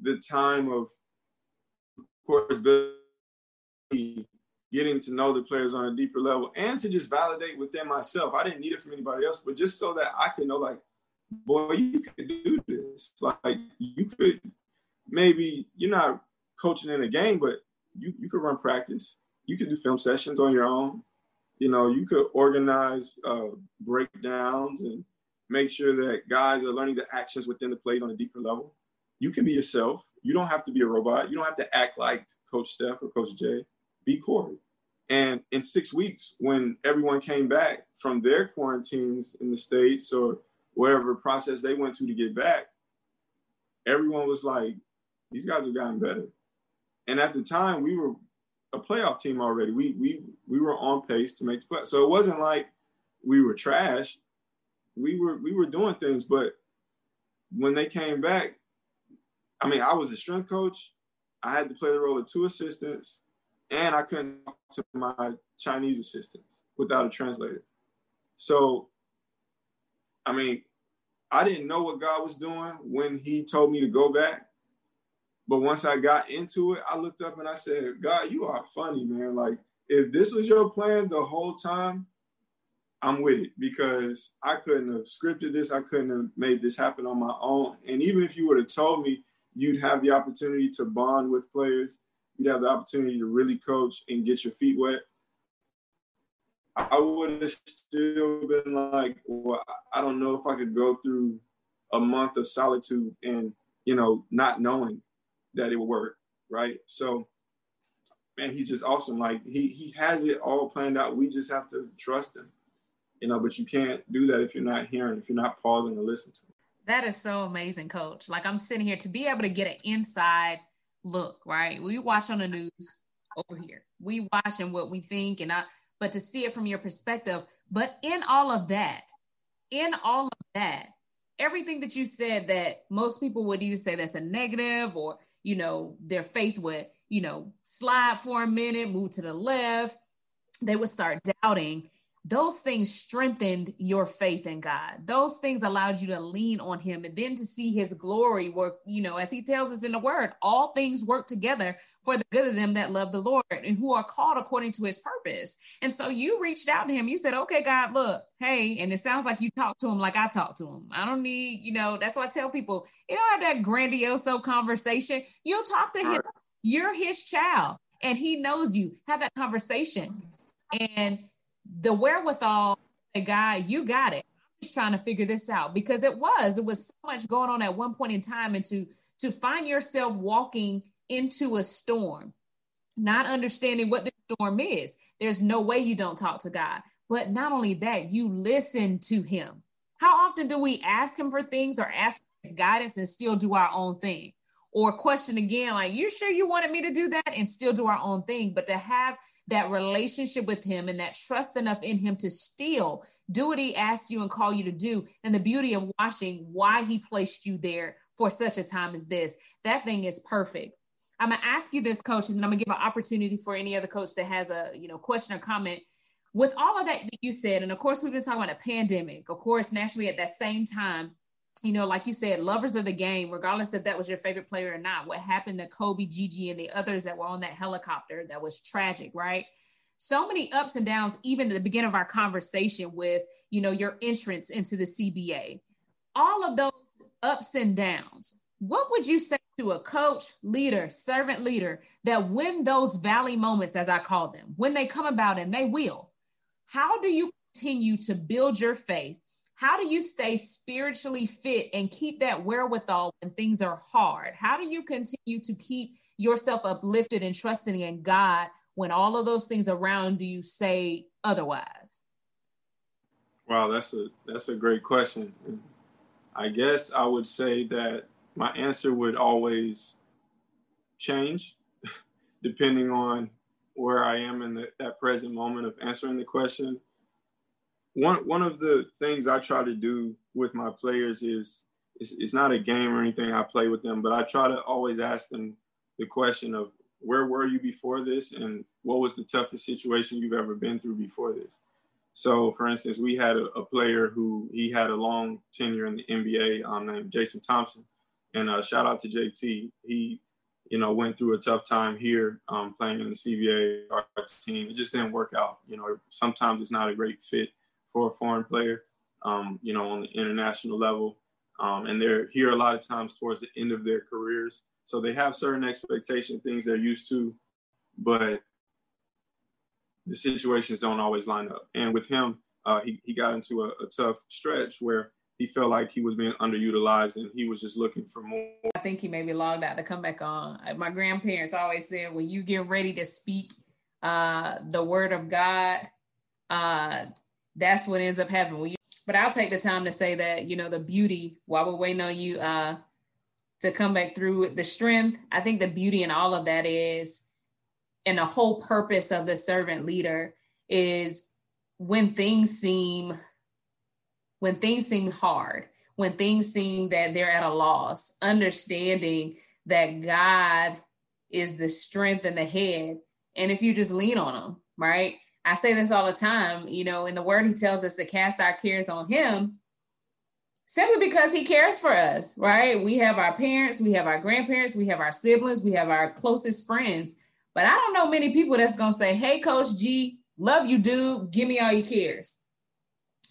the time of, of course, getting to know the players on a deeper level and to just validate within myself. I didn't need it from anybody else, but just so that I can know, like, boy, you can do this. Like, you could maybe, you're not coaching in a game, but you, you could run practice. You could do film sessions on your own. You know, you could organize uh, breakdowns and make sure that guys are learning the actions within the plays on a deeper level. You can be yourself. You don't have to be a robot. You don't have to act like Coach Steph or Coach Jay. Be Korey. And in six weeks, when everyone came back from their quarantines in the States or whatever process they went to to get back, everyone was like, these guys have gotten better. And at the time, we were a playoff team already. We we we were on pace to make the play. So it wasn't like we were trash. We were we were doing things, but when they came back, I mean, I was a strength coach. I had to play the role of two assistants, and I couldn't talk to my Chinese assistants without a translator. So, I mean, I didn't know what God was doing when He told me to go back. But once I got into it, I looked up and I said, God, you are funny, man. Like, if this was your plan the whole time, I'm with it because I couldn't have scripted this. I couldn't have made this happen on my own. And even if you would have told me you'd have the opportunity to bond with players, you'd have the opportunity to really coach and get your feet wet, I would have still been like, well, I don't know if I could go through a month of solitude and, you know, not knowing that it would work. Right. So, man, he's just awesome. Like he he has it all planned out. We just have to trust him. You know, but you can't do that if you're not hearing, if you're not pausing to listen to him. That is so amazing, coach. Like I'm sitting here to be able to get an inside look, right? We watch on the news over here. We watch and what we think and I but to see it from your perspective. But in all of that, in all of that, everything that you said that most people would either say that's a negative or you know, their faith would, you know, slide for a minute, move to the left. They would start doubting. Those things strengthened your faith in God. Those things allowed you to lean on Him and then to see His glory work, you know, as He tells us in the Word, all things work together for the good of them that love the Lord and who are called according to his purpose. And so you reached out to him. You said, okay, God, look, hey, and it sounds like you talked to him like I talked to him. I don't need, you know, that's why I tell people, you don't have that grandiose conversation. You'll talk to him. You're his child and he knows you. Have that conversation. And the wherewithal, the guy, you got it. I'm just trying to figure this out because it was, it was so much going on at one point in time and to to find yourself walking into a storm, not understanding what the storm is. There's no way you don't talk to God. But not only that, you listen to Him. How often do we ask Him for things or ask His guidance and still do our own thing? Or question again, like, you sure you wanted me to do that and still do our own thing? But to have that relationship with Him and that trust enough in Him to still do what He asked you and call you to do, and the beauty of watching why He placed you there for such a time as this, that thing is perfect. I'm gonna ask you this, coach, and then I'm gonna give an opportunity for any other coach that has a you know question or comment. With all of that that you said, and of course we've been talking about a pandemic, of course, naturally at that same time, you know, like you said, lovers of the game, regardless if that was your favorite player or not, what happened to Kobe, Gigi, and the others that were on that helicopter that was tragic, right? So many ups and downs, even at the beginning of our conversation with, you know, your entrance into the CBA. All of those ups and downs, what would you say to a coach, leader, servant leader that when those valley moments, as I call them, when they come about and they will, how do you continue to build your faith? How do you stay spiritually fit and keep that wherewithal when things are hard? How do you continue to keep yourself uplifted and trusting in God when all of those things around you say otherwise? Wow, that's a that's a great question. I guess I would say that my answer would always change depending on where I am in the, that present moment of answering the question. One one of the things I try to do with my players is it's, it's not a game or anything I play with them, but I try to always ask them the question of where were you before this and what was the toughest situation you've ever been through before this? So, for instance, we had a, a player who he had a long tenure in the NBA um, named Jason Thompson and uh, shout out to JT. He, you know, went through a tough time here um, playing in the CBA team. It just didn't work out. You know, sometimes it's not a great fit for a foreign player, um, you know, on the international level. Um, and they're here a lot of times towards the end of their careers. So they have certain expectation, things they're used to, but the situations don't always line up. And with him, uh, he, he got into a, a tough stretch where he felt like he was being underutilized and he was just looking for more. I think he maybe logged out to come back on. My grandparents always said, when you get ready to speak uh, the word of God, uh, that's what ends up happening. But I'll take the time to say that, you know, the beauty while we're waiting on you uh, to come back through with the strength, I think the beauty in all of that is, and the whole purpose of the servant leader is when things seem when things seem hard, when things seem that they're at a loss, understanding that God is the strength and the head. And if you just lean on him, right? I say this all the time, you know, in the word, he tells us to cast our cares on him simply because he cares for us, right? We have our parents, we have our grandparents, we have our siblings, we have our closest friends. But I don't know many people that's going to say, Hey, Coach G, love you, dude. Give me all your cares.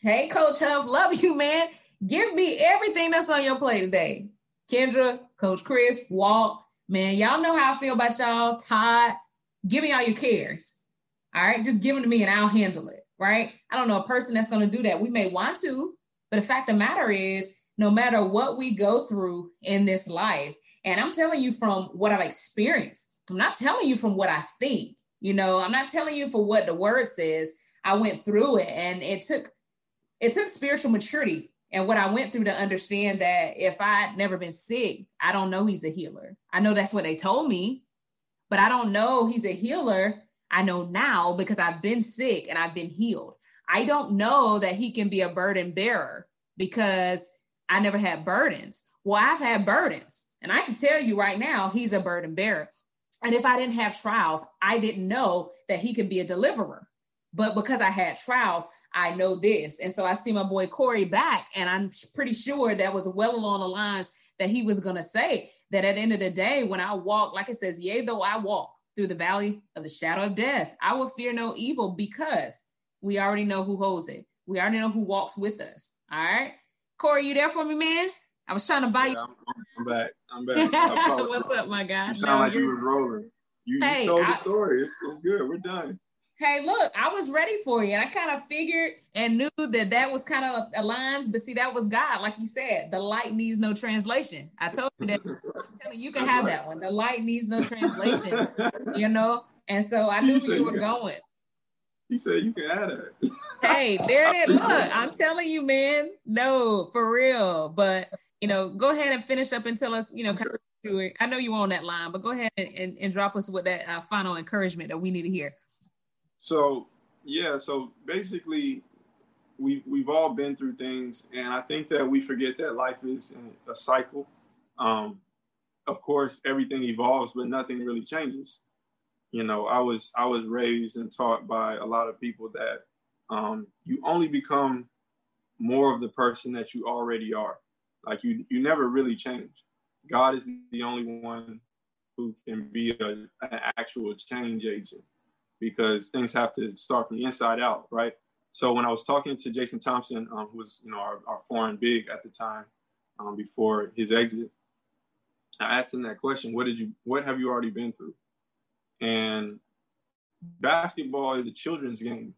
Hey, Coach Huff, love you, man. Give me everything that's on your plate today. Kendra, Coach Chris, Walt, man, y'all know how I feel about y'all. Todd, give me all your cares. All right, just give them to me and I'll handle it. Right? I don't know a person that's going to do that. We may want to, but the fact of the matter is, no matter what we go through in this life, and I'm telling you from what I've experienced, I'm not telling you from what I think. You know, I'm not telling you for what the word says. I went through it and it took it took spiritual maturity and what I went through to understand that if I'd never been sick, I don't know he's a healer. I know that's what they told me, but I don't know he's a healer. I know now because I've been sick and I've been healed. I don't know that he can be a burden bearer because I never had burdens. Well, I've had burdens, and I can tell you right now, he's a burden bearer. And if I didn't have trials, I didn't know that he could be a deliverer. But because I had trials, I know this. And so I see my boy Korey back, and I'm pretty sure that was well along the lines that he was going to say that at the end of the day, when I walk, like it says, yea, though I walk through the valley of the shadow of death, I will fear no evil because we already know who holds it. We already know who walks with us. All right. Korey, you there for me, man? I was trying to buy yeah, you. I'm, back. I'm back. What's up, my guy? You sound no, like you was rolling. You, hey, you told I, the story. It's, it's good. We're done hey, look, I was ready for you. And I kind of figured and knew that that was kind of aligns, but see, that was God. Like you said, the light needs no translation. I told you that. I'm telling you, you can have that one. The light needs no translation, you know? And so I knew where you were going. He said you can add it. hey, there it is. Look, I'm telling you, man. No, for real. But you know, go ahead and finish up and tell us, you know, kind of I know you are on that line, but go ahead and, and, and drop us with that uh, final encouragement that we need to hear. So yeah, so basically, we we've all been through things, and I think that we forget that life is a cycle. Um, of course, everything evolves, but nothing really changes. You know, I was I was raised and taught by a lot of people that um, you only become more of the person that you already are. Like you, you never really change. God is the only one who can be a, an actual change agent because things have to start from the inside out, right? So when I was talking to Jason Thompson, um, who was you know our, our foreign big at the time, um, before his exit, I asked him that question: What did you? What have you already been through? And basketball is a children's game,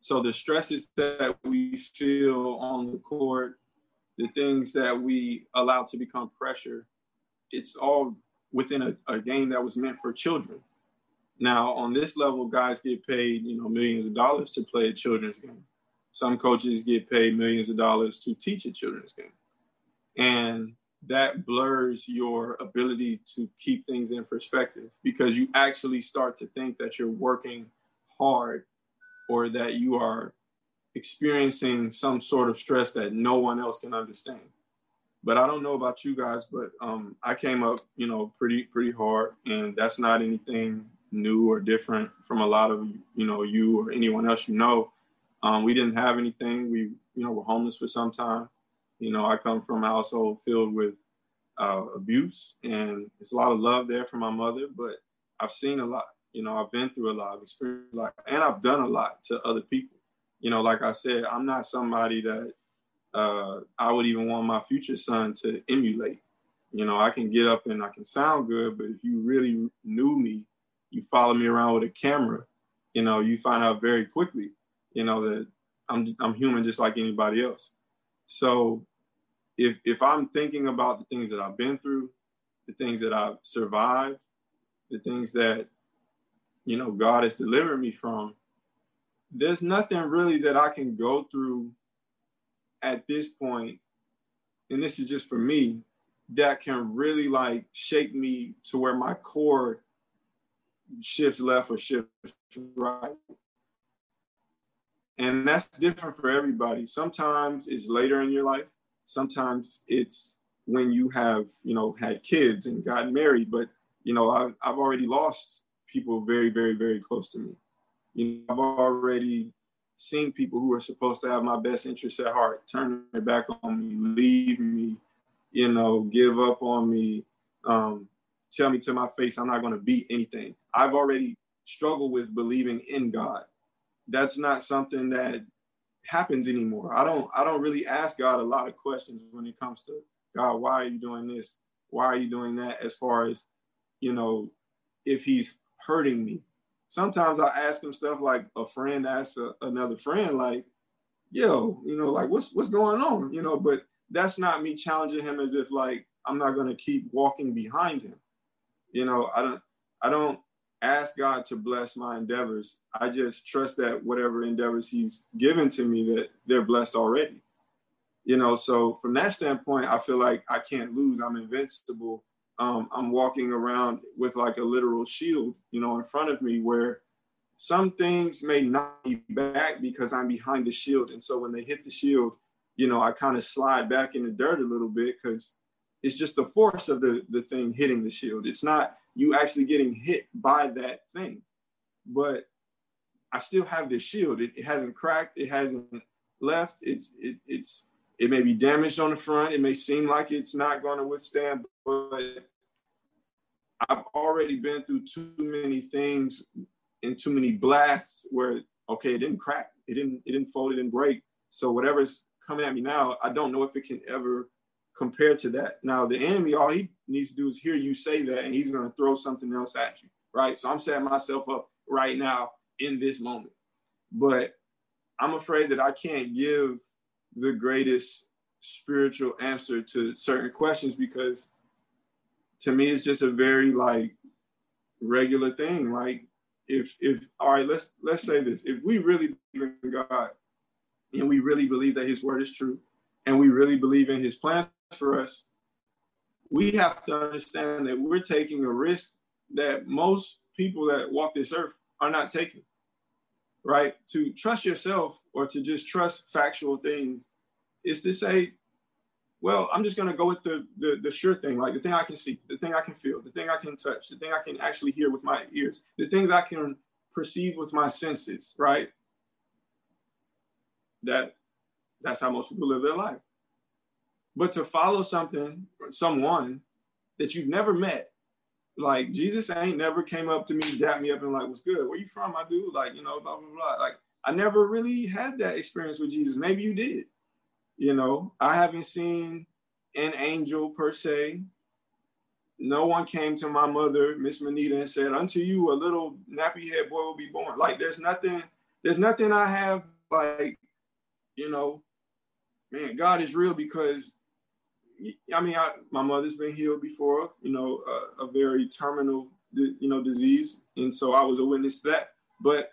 so the stresses that we feel on the court, the things that we allow to become pressure, it's all within a, a game that was meant for children. Now, on this level, guys get paid, you know, millions of dollars to play a children's game. Some coaches get paid millions of dollars to teach a children's game. And that blurs your ability to keep things in perspective because you actually start to think that you're working hard or that you are experiencing some sort of stress that no one else can understand. But I don't know about you guys, but um, I came up, you know, pretty pretty hard, and that's not anything new or different from a lot of you know you or anyone else you know. Um, we didn't have anything. We you know were homeless for some time. You know, I come from a household filled with uh, abuse, and there's a lot of love there from my mother. But I've seen a lot. You know, I've been through a lot, I've experienced a lot, and I've done a lot to other people. You know, like I said, I'm not somebody that uh, I would even want my future son to emulate. You know, I can get up and I can sound good, but if you really knew me you follow me around with a camera, you know, you find out very quickly, you know, that I'm I'm human just like anybody else. So if if I'm thinking about the things that I've been through, the things that I've survived, the things that you know God has delivered me from, there's nothing really that I can go through at this point, and this is just for me, that can really like shake me to where my core shifts left or shifts right. And that's different for everybody. Sometimes it's later in your life. Sometimes it's when you have, you know, had kids and got married. But, you know, I've, I've already lost people very, very, very close to me. You know, I've already seen people who are supposed to have my best interests at heart turn their back on me, leave me, you know, give up on me, um, tell me to my face I'm not going to beat anything. I've already struggled with believing in God. That's not something that happens anymore. I don't I don't really ask God a lot of questions when it comes to God, why are you doing this? Why are you doing that? As far as, you know, if he's hurting me. Sometimes I ask him stuff like a friend asks a, another friend, like, yo, you know, like what's what's going on? You know, but that's not me challenging him as if like I'm not gonna keep walking behind him. You know, I don't I don't ask God to bless my endeavors. I just trust that whatever endeavors He's given to me, that they're blessed already. You know, so from that standpoint, I feel like I can't lose. I'm invincible. Um, I'm walking around with like a literal shield, you know, in front of me where some things may not be back because I'm behind the shield. And so when they hit the shield, you know, I kind of slide back in the dirt a little bit because it's just the force of the, the thing hitting the shield. It's not you actually getting hit by that thing. But I still have this shield. It, it hasn't cracked. It hasn't left. It's it, it's it may be damaged on the front. It may seem like it's not going to withstand, but I've already been through too many things and too many blasts where okay, it didn't crack. It didn't it didn't fold. It didn't break. So whatever's coming at me now, I don't know if it can ever compared to that. Now, the enemy, all he needs to do is hear you say that, and he's going to throw something else at you, right? So I'm setting myself up right now in this moment. But I'm afraid that I can't give the greatest spiritual answer to certain questions because to me it's just a very like regular thing like if if all right let's let's say this if we really believe in god and we really believe that his word is true and we really believe in his plans for us, we have to understand that we're taking a risk that most people that walk this earth are not taking. Right? To trust yourself or to just trust factual things is to say, well, I'm just going to go with the, the, the sure thing, like the thing I can see, the thing I can feel, the thing I can touch, the thing I can actually hear with my ears, the things I can perceive with my senses, right? That that's how most people live their life. But to follow something, someone that you've never met, like Jesus ain't never came up to me, dap me up, and like, "What's good? Where you from, my dude?" Like, you know, blah blah blah. Like, I never really had that experience with Jesus. Maybe you did. You know, I haven't seen an angel per se. No one came to my mother, Miss Manita, and said, "Unto you, a little nappy head boy will be born." Like, there's nothing. There's nothing I have like, you know, man, God is real because I mean, I, my mother's been healed before, you know, a, a very terminal, you know, disease, and so I was a witness to that. But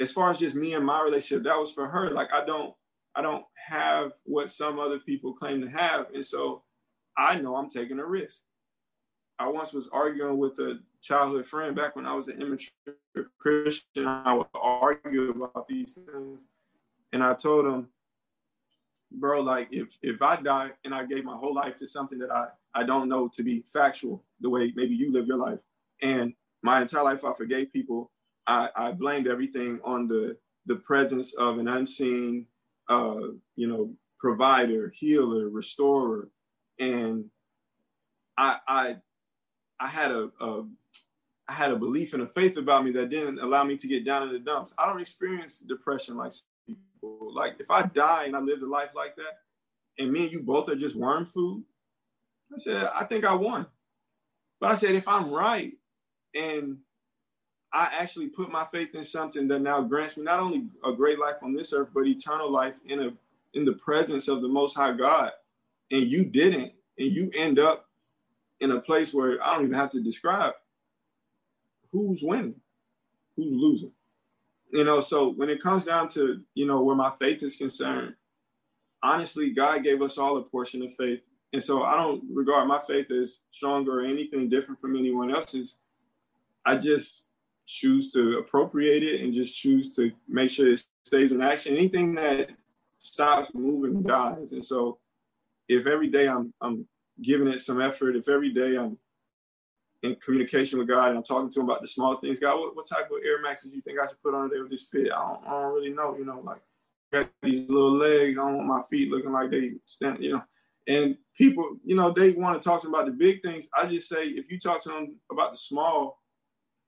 as far as just me and my relationship, that was for her. Like I don't, I don't have what some other people claim to have, and so I know I'm taking a risk. I once was arguing with a childhood friend back when I was an immature Christian. I would argue about these things, and I told him, bro, like if if I die and I gave my whole life to something that I I don't know to be factual, the way maybe you live your life, and my entire life I forgave people, I I blamed everything on the the presence of an unseen, uh, you know, provider, healer, restorer, and I I I had a, a I had a belief and a faith about me that didn't allow me to get down in the dumps. I don't experience depression like people. Like if I die and I lived a life like that, and me and you both are just worm food, I said, I think I won. But I said, if I'm right and I actually put my faith in something that now grants me not only a great life on this earth, but eternal life in a in the presence of the most high God, and you didn't, and you end up in a place where I don't even have to describe who's winning, who's losing. You know, so when it comes down to, you know, where my faith is concerned, honestly, God gave us all a portion of faith. And so I don't regard my faith as stronger or anything different from anyone else's. I just choose to appropriate it and just choose to make sure it stays in action. Anything that stops moving dies. And so if every day I'm I'm giving it some effort, if every day I'm in communication with God and I'm talking to him about the small things, God, what, what type of Air Maxes do you think I should put on there with this fit? I don't, I don't really know, you know, like got these little legs, I don't want my feet looking like they stand, you know. And people, you know, they want to talk to them about the big things. I just say if you talk to them about the small,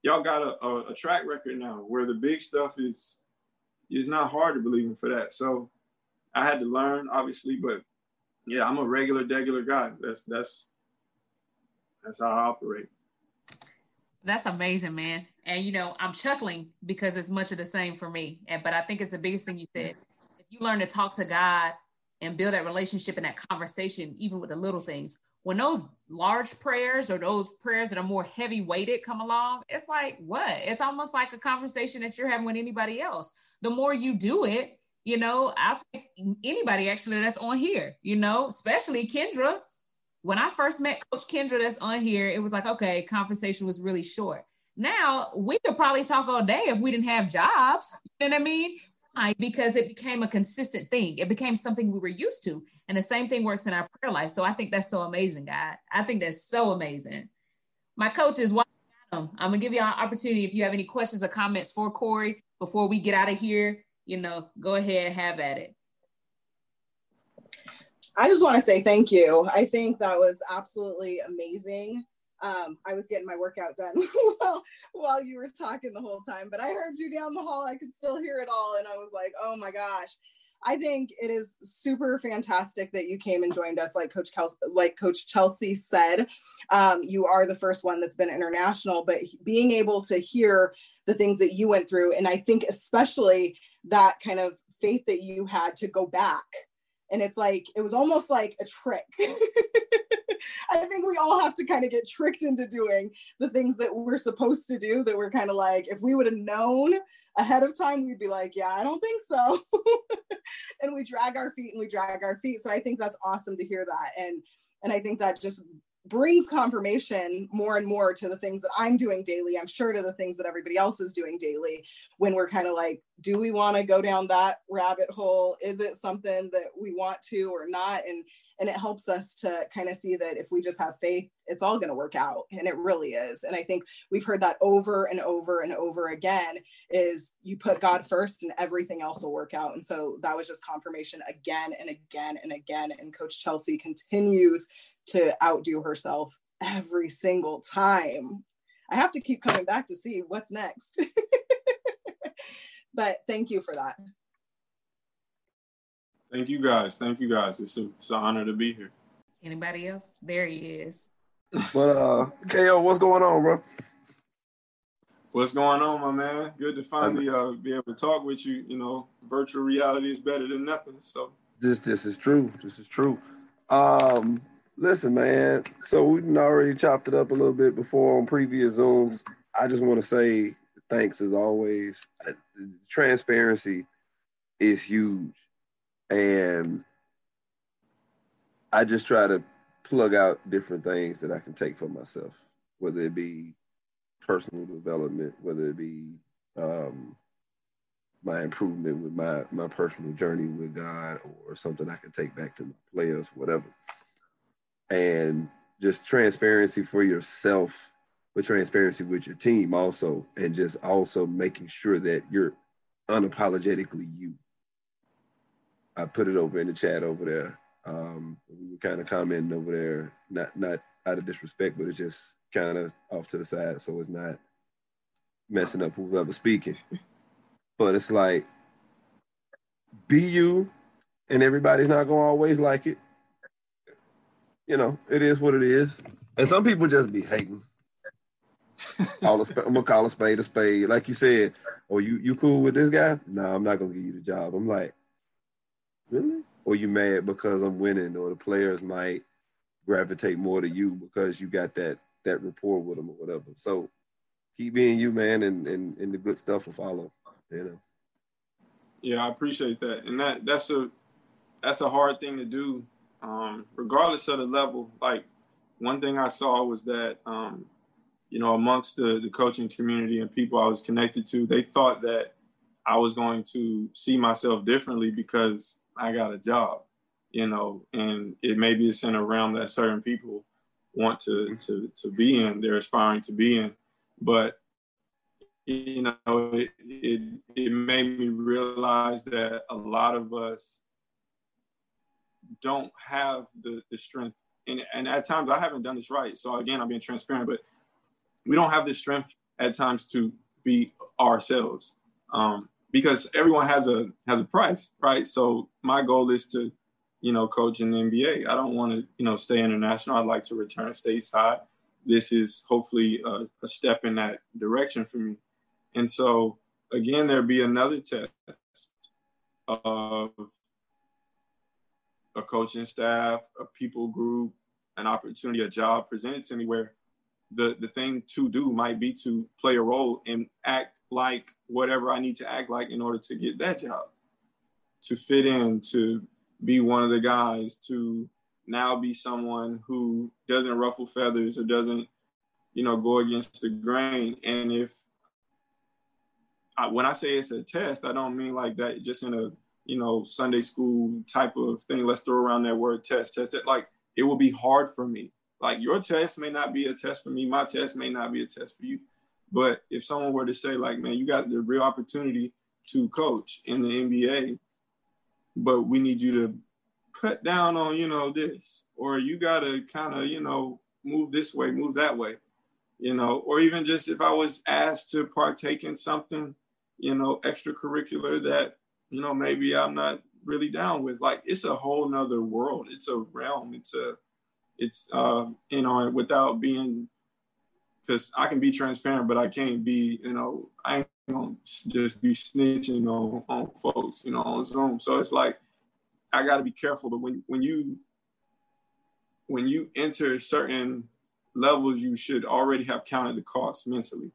y'all got a, a, a track record now where the big stuff is is not hard to believe in for that. So I had to learn, obviously, but yeah, I'm a regular, regular guy. That's that's that's how I operate. That's amazing, man. And you know, I'm chuckling because it's much of the same for me. And but I think it's the biggest thing you said. If you learn to talk to God and build that relationship and that conversation, even with the little things, when those large prayers or those prayers that are more heavy weighted come along, it's like what? It's almost like a conversation that you're having with anybody else. The more you do it, you know, I'll take anybody actually that's on here, you know, especially Kendra. When I first met Coach Kendra that's on here, it was like, okay, conversation was really short. Now we could probably talk all day if we didn't have jobs. You know what I mean? Why? Because it became a consistent thing. It became something we were used to. And the same thing works in our prayer life. So I think that's so amazing, God. I think that's so amazing. My coach is I'm gonna give you an opportunity if you have any questions or comments for Korey before we get out of here you know, go ahead, have at it. I just want to say thank you. I think that was absolutely amazing. Um, I was getting my workout done while, while you were talking the whole time, but I heard you down the hall. I could still hear it all. And I was like, oh my gosh. I think it is super fantastic that you came and joined us. Like Coach like Coach Chelsea said, um, you are the first one that's been international, but being able to hear the things that you went through, and I think especially that kind of faith that you had to go back. And it's like, it was almost like a trick. I think we all have to kind of get tricked into doing the things that we're supposed to do that we're kind of like, if we would have known ahead of time, we'd be like, yeah, I don't think so. and we drag our feet and we drag our feet. So I think that's awesome to hear that. And and I think that just brings confirmation more and more to the things that I'm doing daily. I'm sure to the things that everybody else is doing daily when we're kind of like, do we want to go down that rabbit hole? Is it something that we want to or not? And and it helps us to kind of see that if we just have faith, it's all going to work out. And it really is. And I think we've heard that over and over and over again is you put God first and everything else will work out. And so that was just confirmation again and again and again. And Coach Chelsea continues to outdo herself every single time. I have to keep coming back to see what's next. but thank you for that. Thank you guys. Thank you guys. It's, a, it's an honor to be here. Anybody else? There he is. But uh KO, what's going on, bro? What's going on, my man? Good to finally uh, be able to talk with you. You know, virtual reality is better than nothing. So this this is true. This is true. Um, Listen, man. So we've already chopped it up a little bit before on previous Zooms. I just want to say thanks as always. Transparency is huge. And I just try to plug out different things that I can take for myself, whether it be personal development, whether it be um, my improvement with my my personal journey with God, or something I can take back to my players, whatever and just transparency for yourself, but transparency with your team also, and just also making sure that you're unapologetically you. I put it over in the chat over there. Um, we were kind of commenting over there, not not out of disrespect, but it's just kind of off to the side, so it's not messing up whoever's speaking. But it's like, be you, and everybody's not gonna always like it you know, it is what it is. And some people just be hating. All I'm gonna call a spade a spade. Like you said, oh, you you cool with this guy? No, I'm not gonna give you the job. I'm like, really? or you mad because I'm winning, or the players might gravitate more to you because you got that that rapport with them or whatever. So keep being you, man, and and, and the good stuff will follow. You know. Yeah, I appreciate that, and that that's a that's a hard thing to do, um, regardless of the level. Like one thing I saw was that um, you know amongst the the coaching community and people I was connected to, they thought that I was going to see myself differently because I got a job, you know, and it maybe it's in a realm that certain people want to to to be in, they're aspiring to be in, but you know, it, it, it made me realize that a lot of us don't have the, the strength. And, and at times I haven't done this right. So again, I'm being transparent, but we don't have the strength at times to be ourselves. Um, because everyone has a has a price, right? So my goal is to, you know, coach in the NBA. I don't want to, you know, stay international. I'd like to return stateside. This is hopefully a, a step in that direction for me. And so again, there'll be another test of a coaching staff, a people group, an opportunity, a job presented to me where the, the thing to do might be to play a role and act like whatever I need to act like in order to get that job, to fit in, to be one of the guys, to now be someone who doesn't ruffle feathers or doesn't, you know, go against the grain. And if I, when I say it's a test, I don't mean like that just in a you know Sunday school type of thing. Let's throw around that word test. Test it like it will be hard for me. Like your test may not be a test for me. My test may not be a test for you. But if someone were to say like, man, you got the real opportunity to coach in the NBA, but we need you to cut down on you know this, or you got to kind of you know move this way, move that way, you know, or even just if I was asked to partake in something you know, extracurricular that, you know, maybe I'm not really down with. Like it's a whole nother world. It's a realm. It's a, it's, uh, you know, without being, because I can be transparent, but I can't be, you know, I ain't gonna just be snitching on, on folks, you know, on Zoom. So it's like, I got to be careful. But when, when you, when you enter certain levels, you should already have counted the cost mentally.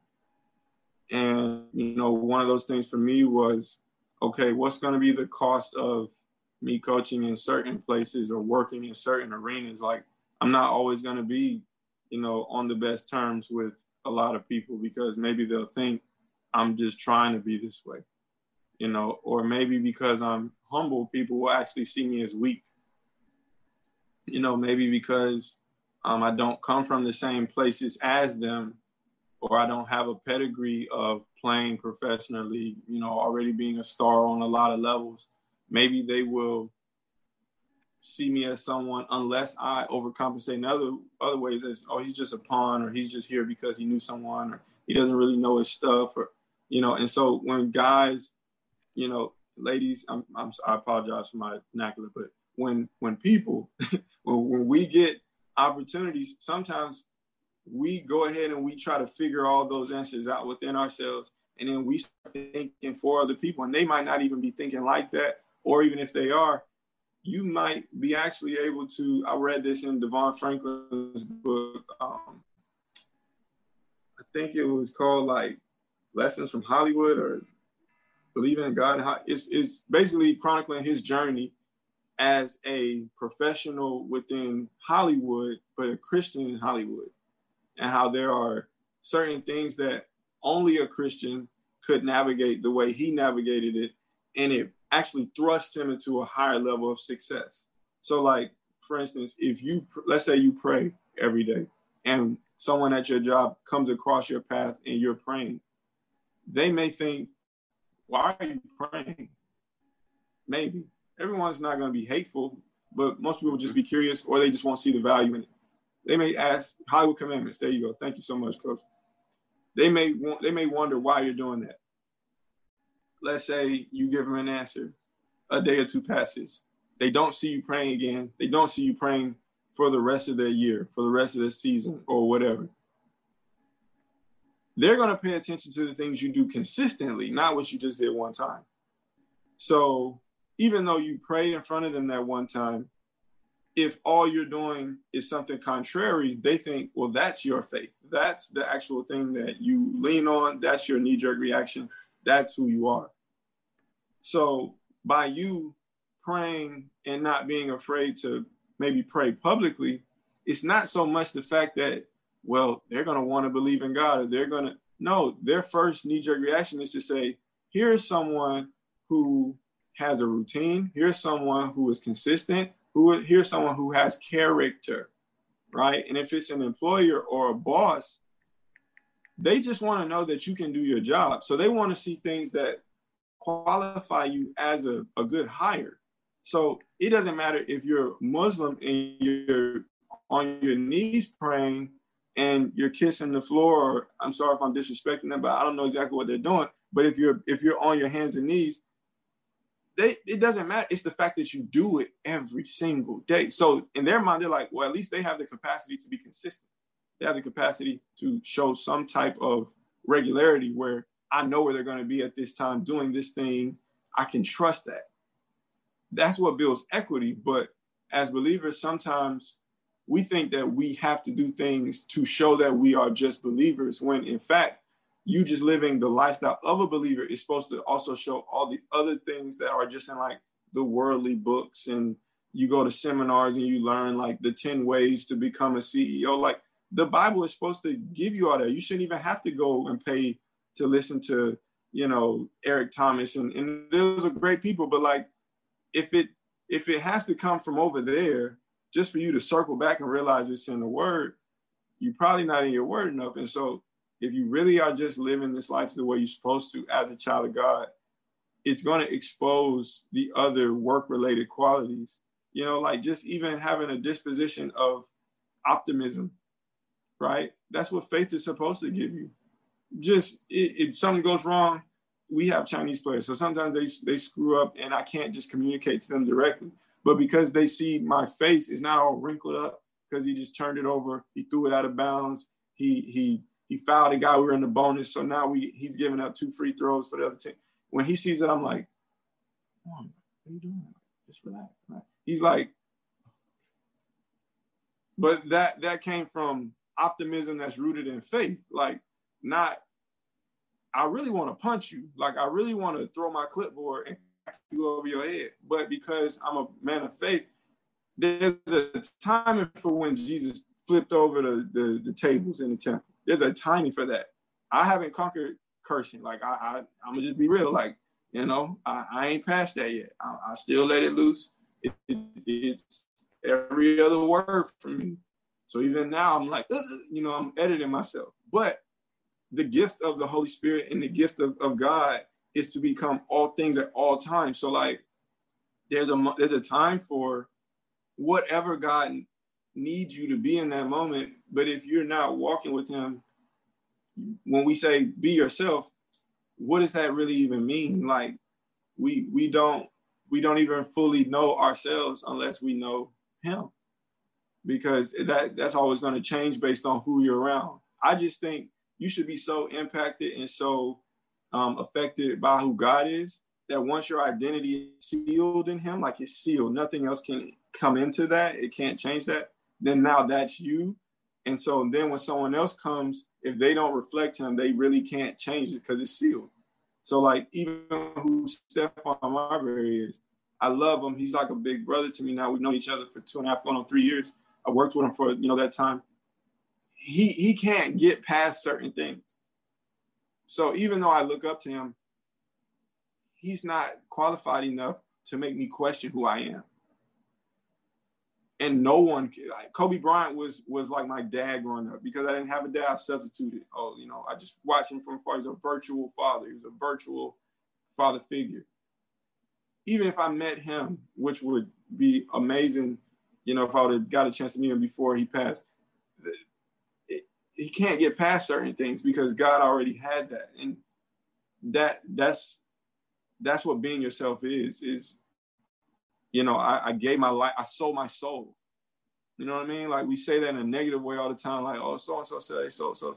And, you know, one of those things for me was, okay, what's going to be the cost of me coaching in certain places or working in certain arenas? Like, I'm not always going to be, you know, on the best terms with a lot of people because maybe they'll think I'm just trying to be this way, you know, or maybe because I'm humble, people will actually see me as weak. You know, maybe because um, I don't come from the same places as them, or I don't have a pedigree of playing professionally, you know, already being a star on a lot of levels, maybe they will see me as someone unless I overcompensate in other other ways as oh he's just a pawn or he's just here because he knew someone or he doesn't really know his stuff or you know and so when guys you know ladies I'm, I'm I apologize for my vernacular but when when people when, when we get opportunities sometimes we go ahead and we try to figure all those answers out within ourselves. And then we start thinking for other people, and they might not even be thinking like that. Or even if they are, you might be actually able to. I read this in Devon Franklin's book. Um, I think it was called like Lessons from Hollywood or Believing in God. It's, it's basically chronicling his journey as a professional within Hollywood, but a Christian in Hollywood and how there are certain things that only a Christian could navigate the way he navigated it. And it actually thrust him into a higher level of success. So, like, for instance, if you, let's say you pray every day and someone at your job comes across your path and you're praying, they may think, why are you praying? Maybe. Everyone's not going to be hateful, but most people just be curious or they just won't see the value in it. They may ask Hollywood Commandments. There you go. Thank you so much, Coach. They may want, they may wonder why you're doing that. Let's say you give them an answer. A day or two passes. They don't see you praying again. They don't see you praying for the rest of their year, for the rest of the season, or whatever. They're going to pay attention to the things you do consistently, not what you just did one time. So even though you prayed in front of them that one time, if all you're doing is something contrary, they think, well, that's your faith. That's the actual thing that you lean on. That's your knee jerk reaction. That's who you are. So by you praying and not being afraid to maybe pray publicly, it's not so much the fact that, well, they're going to want to believe in God or they're going to, no, their first knee jerk reaction is to say, here's someone who has a routine. Here's someone who is consistent. Who here's someone who has character, right? And if it's an employer or a boss, they just want to know that you can do your job. So they want to see things that qualify you as a, a good hire. So it doesn't matter if you're Muslim and you're on your knees praying and you're kissing the floor. Or, I'm sorry if I'm disrespecting them, but I don't know exactly what they're doing. But if you're if you're on your hands and knees, they it doesn't matter. It's the fact that you do it every single day. So in their mind, they're like, well, at least they have the capacity to be consistent. They have the capacity to show some type of regularity where I know where they're going to be at this time doing this thing. I can trust that. That's what builds equity. But as believers, sometimes we think that we have to do things to show that we are just believers when in fact you just living the lifestyle of a believer is supposed to also show all the other things that are just in like the worldly books and you go to seminars and you learn like the 10 ways to become a CEO. Like the Bible is supposed to give you all that. You shouldn't even have to go and pay to listen to, you know, Eric Thomas and, and those are great people. But like if it if it has to come from over there, just for you to circle back and realize it's in the word, you're probably not in your word enough. And so if you really are just living this life the way you're supposed to as a child of God, it's going to expose the other work related qualities. You know, like just even having a disposition of optimism, right? That's what faith is supposed to give you. Just if something goes wrong, we have Chinese players. So sometimes they, they screw up and I can't just communicate to them directly. But because they see my face is not all wrinkled up because he just turned it over, he threw it out of bounds, he he he fouled a guy. We were in the bonus, so now we he's giving up two free throws for the other team. When he sees it, I'm like, "Come on, what are you doing? Just relax." He's like, but that that came from optimism that's rooted in faith, like not. I really want to punch you, like I really want to throw my clipboard and you over your head, but because I'm a man of faith, there's a time for when Jesus flipped over the, the, the tables in the temple there's a timing for that. I haven't conquered cursing. Like I, I I'm gonna just be real. Like you know, I, I ain't past that yet. I, I still let it loose. It, it, it's every other word for me. So even now, I'm like, uh, you know, I'm editing myself. But the gift of the Holy Spirit and the gift of, of God is to become all things at all times. So like, there's a there's a time for whatever God needs you to be in that moment. But if you're not walking with him, when we say be yourself, what does that really even mean? Like we we don't we don't even fully know ourselves unless we know him. Because that that's always going to change based on who you're around. I just think you should be so impacted and so um, affected by who God is that once your identity is sealed in him, like it's sealed, nothing else can come into that. It can't change that then now that's you. And so then when someone else comes, if they don't reflect him, they really can't change it because it's sealed. So like even who Stephon Marbury is, I love him. He's like a big brother to me now. We've known each other for two and a half, going on three years. I worked with him for you know that time. He he can't get past certain things. So even though I look up to him, he's not qualified enough to make me question who I am and no one like Kobe Bryant was was like my dad growing up because I didn't have a dad. I substituted. Oh, you know, I just watched him from afar. He's a virtual father. He was a virtual father figure. Even if I met him, which would be amazing, you know, if I would have got a chance to meet him before he passed, it, he can't get past certain things because God already had that, and that that's that's what being yourself is is you know, I, I gave my life, I sold my soul. You know what I mean? Like we say that in a negative way all the time, like, oh, so and so say so. So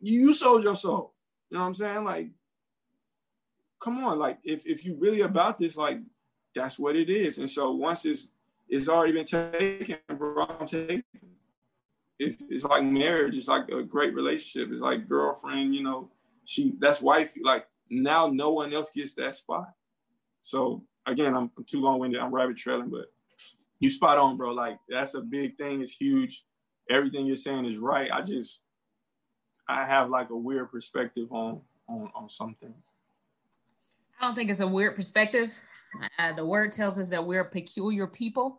you sold your soul. You know what I'm saying? Like come on, like if if you really about this, like that's what it is. And so once it's it's already been taken, bro, I'm taking. It's, it's like marriage. It's like a great relationship. It's like girlfriend. You know, she that's wifey. Like now, no one else gets that spot. So again, I'm, too long winded. I'm rabbit trailing, but you spot on, bro. Like that's a big thing. It's huge. Everything you're saying is right. I just I have like a weird perspective on on on something. I don't think it's a weird perspective. Uh, the word tells us that we're peculiar people,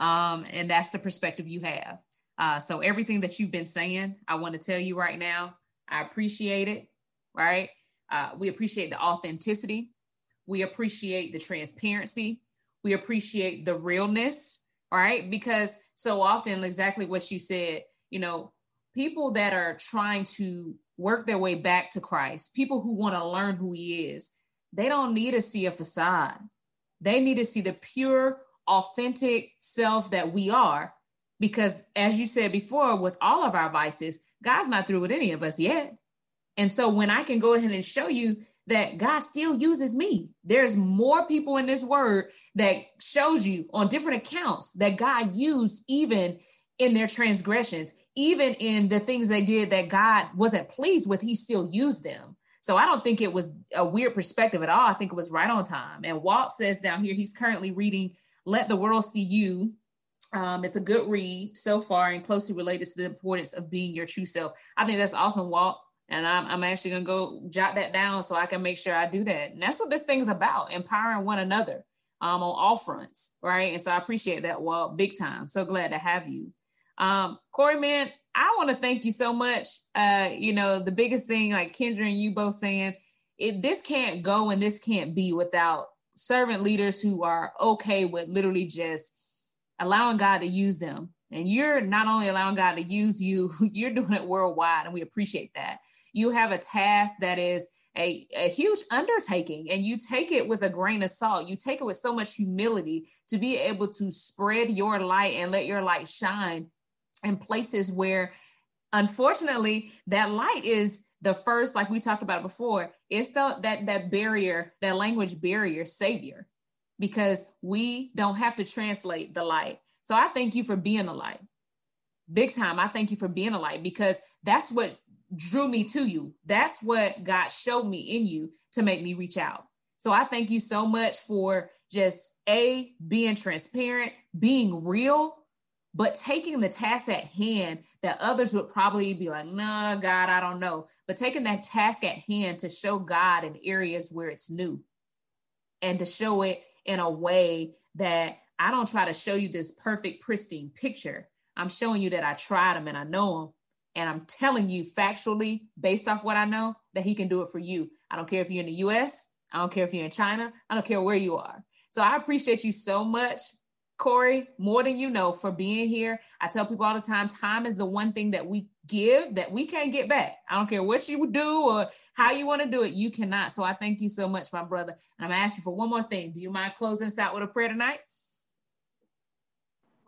um, and that's the perspective you have. Uh, so everything that you've been saying, I want to tell you right now, I appreciate it. Right? Uh, we appreciate the authenticity. We appreciate the transparency. We appreciate the realness. All right. Because so often, exactly what you said, you know, people that are trying to work their way back to Christ, people who want to learn who He is, they don't need to see a facade. They need to see the pure, authentic self that we are. Because as you said before, with all of our vices, God's not through with any of us yet. And so when I can go ahead and show you that God still uses me, there's more people in this word that shows you on different accounts that God used even in their transgressions, even in the things they did that God wasn't pleased with, he still used them. So I don't think it was a weird perspective at all. I think it was right on time. And Walt says down here, he's currently reading Let the World See You. Um, it's a good read so far and closely related to the importance of being your true self. I think that's awesome, Walt. And I'm, I'm actually going to go jot that down so I can make sure I do that. And that's what this thing is about empowering one another um, on all fronts. Right. And so I appreciate that, Walt, big time. So glad to have you. Um, Korey, man, I want to thank you so much. Uh, you know, the biggest thing, like Kendra and you both saying, it this can't go and this can't be without servant leaders who are okay with literally just allowing God to use them. And you're not only allowing God to use you, you're doing it worldwide, and we appreciate that. You have a task that is a, a huge undertaking, and you take it with a grain of salt. You take it with so much humility to be able to spread your light and let your light shine in places where unfortunately that light is the first like we talked about before it's the that that barrier that language barrier savior because we don't have to translate the light so i thank you for being a light big time i thank you for being a light because that's what drew me to you that's what god showed me in you to make me reach out so i thank you so much for just a being transparent being real but taking the task at hand that others would probably be like, nah, God, I don't know. But taking that task at hand to show God in areas where it's new and to show it in a way that I don't try to show you this perfect, pristine picture. I'm showing you that I tried them and I know him. And I'm telling you factually, based off what I know, that he can do it for you. I don't care if you're in the US, I don't care if you're in China, I don't care where you are. So I appreciate you so much Korey, more than you know, for being here. I tell people all the time time is the one thing that we give that we can't get back. I don't care what you do or how you want to do it, you cannot. So I thank you so much, my brother. And I'm asking for one more thing. Do you mind closing us out with a prayer tonight?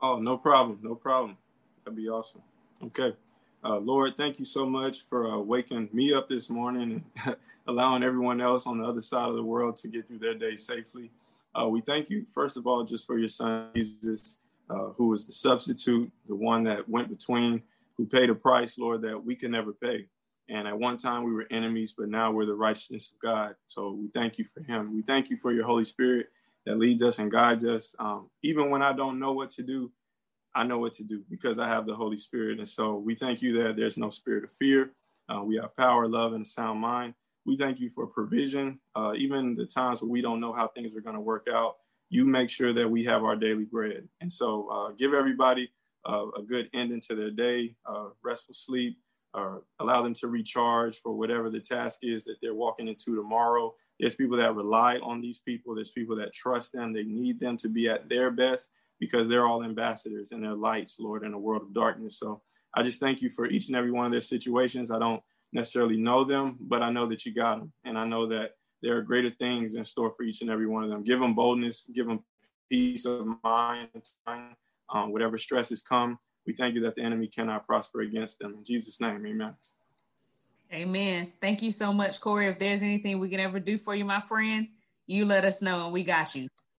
Oh, no problem. No problem. That'd be awesome. Okay. Uh, Lord, thank you so much for uh, waking me up this morning and allowing everyone else on the other side of the world to get through their day safely. Uh, we thank you, first of all, just for your son, Jesus, uh, who was the substitute, the one that went between, who paid a price, Lord, that we can never pay. And at one time we were enemies, but now we're the righteousness of God. So we thank you for him. We thank you for your Holy Spirit that leads us and guides us. Um, even when I don't know what to do, I know what to do because I have the Holy Spirit. And so we thank you that there's no spirit of fear. Uh, we have power, love, and a sound mind. We thank you for provision. Uh, even the times where we don't know how things are going to work out, you make sure that we have our daily bread. And so uh, give everybody uh, a good ending to their day, uh, restful sleep, or allow them to recharge for whatever the task is that they're walking into tomorrow. There's people that rely on these people. There's people that trust them. They need them to be at their best because they're all ambassadors and they're lights, Lord, in a world of darkness. So I just thank you for each and every one of their situations. I don't necessarily know them, but I know that you got them. And I know that there are greater things in store for each and every one of them. Give them boldness, give them peace of mind, um, whatever stresses come. We thank you that the enemy cannot prosper against them. In Jesus' name, amen. Amen. Thank you so much, Korey. If there's anything we can ever do for you, my friend, you let us know and we got you.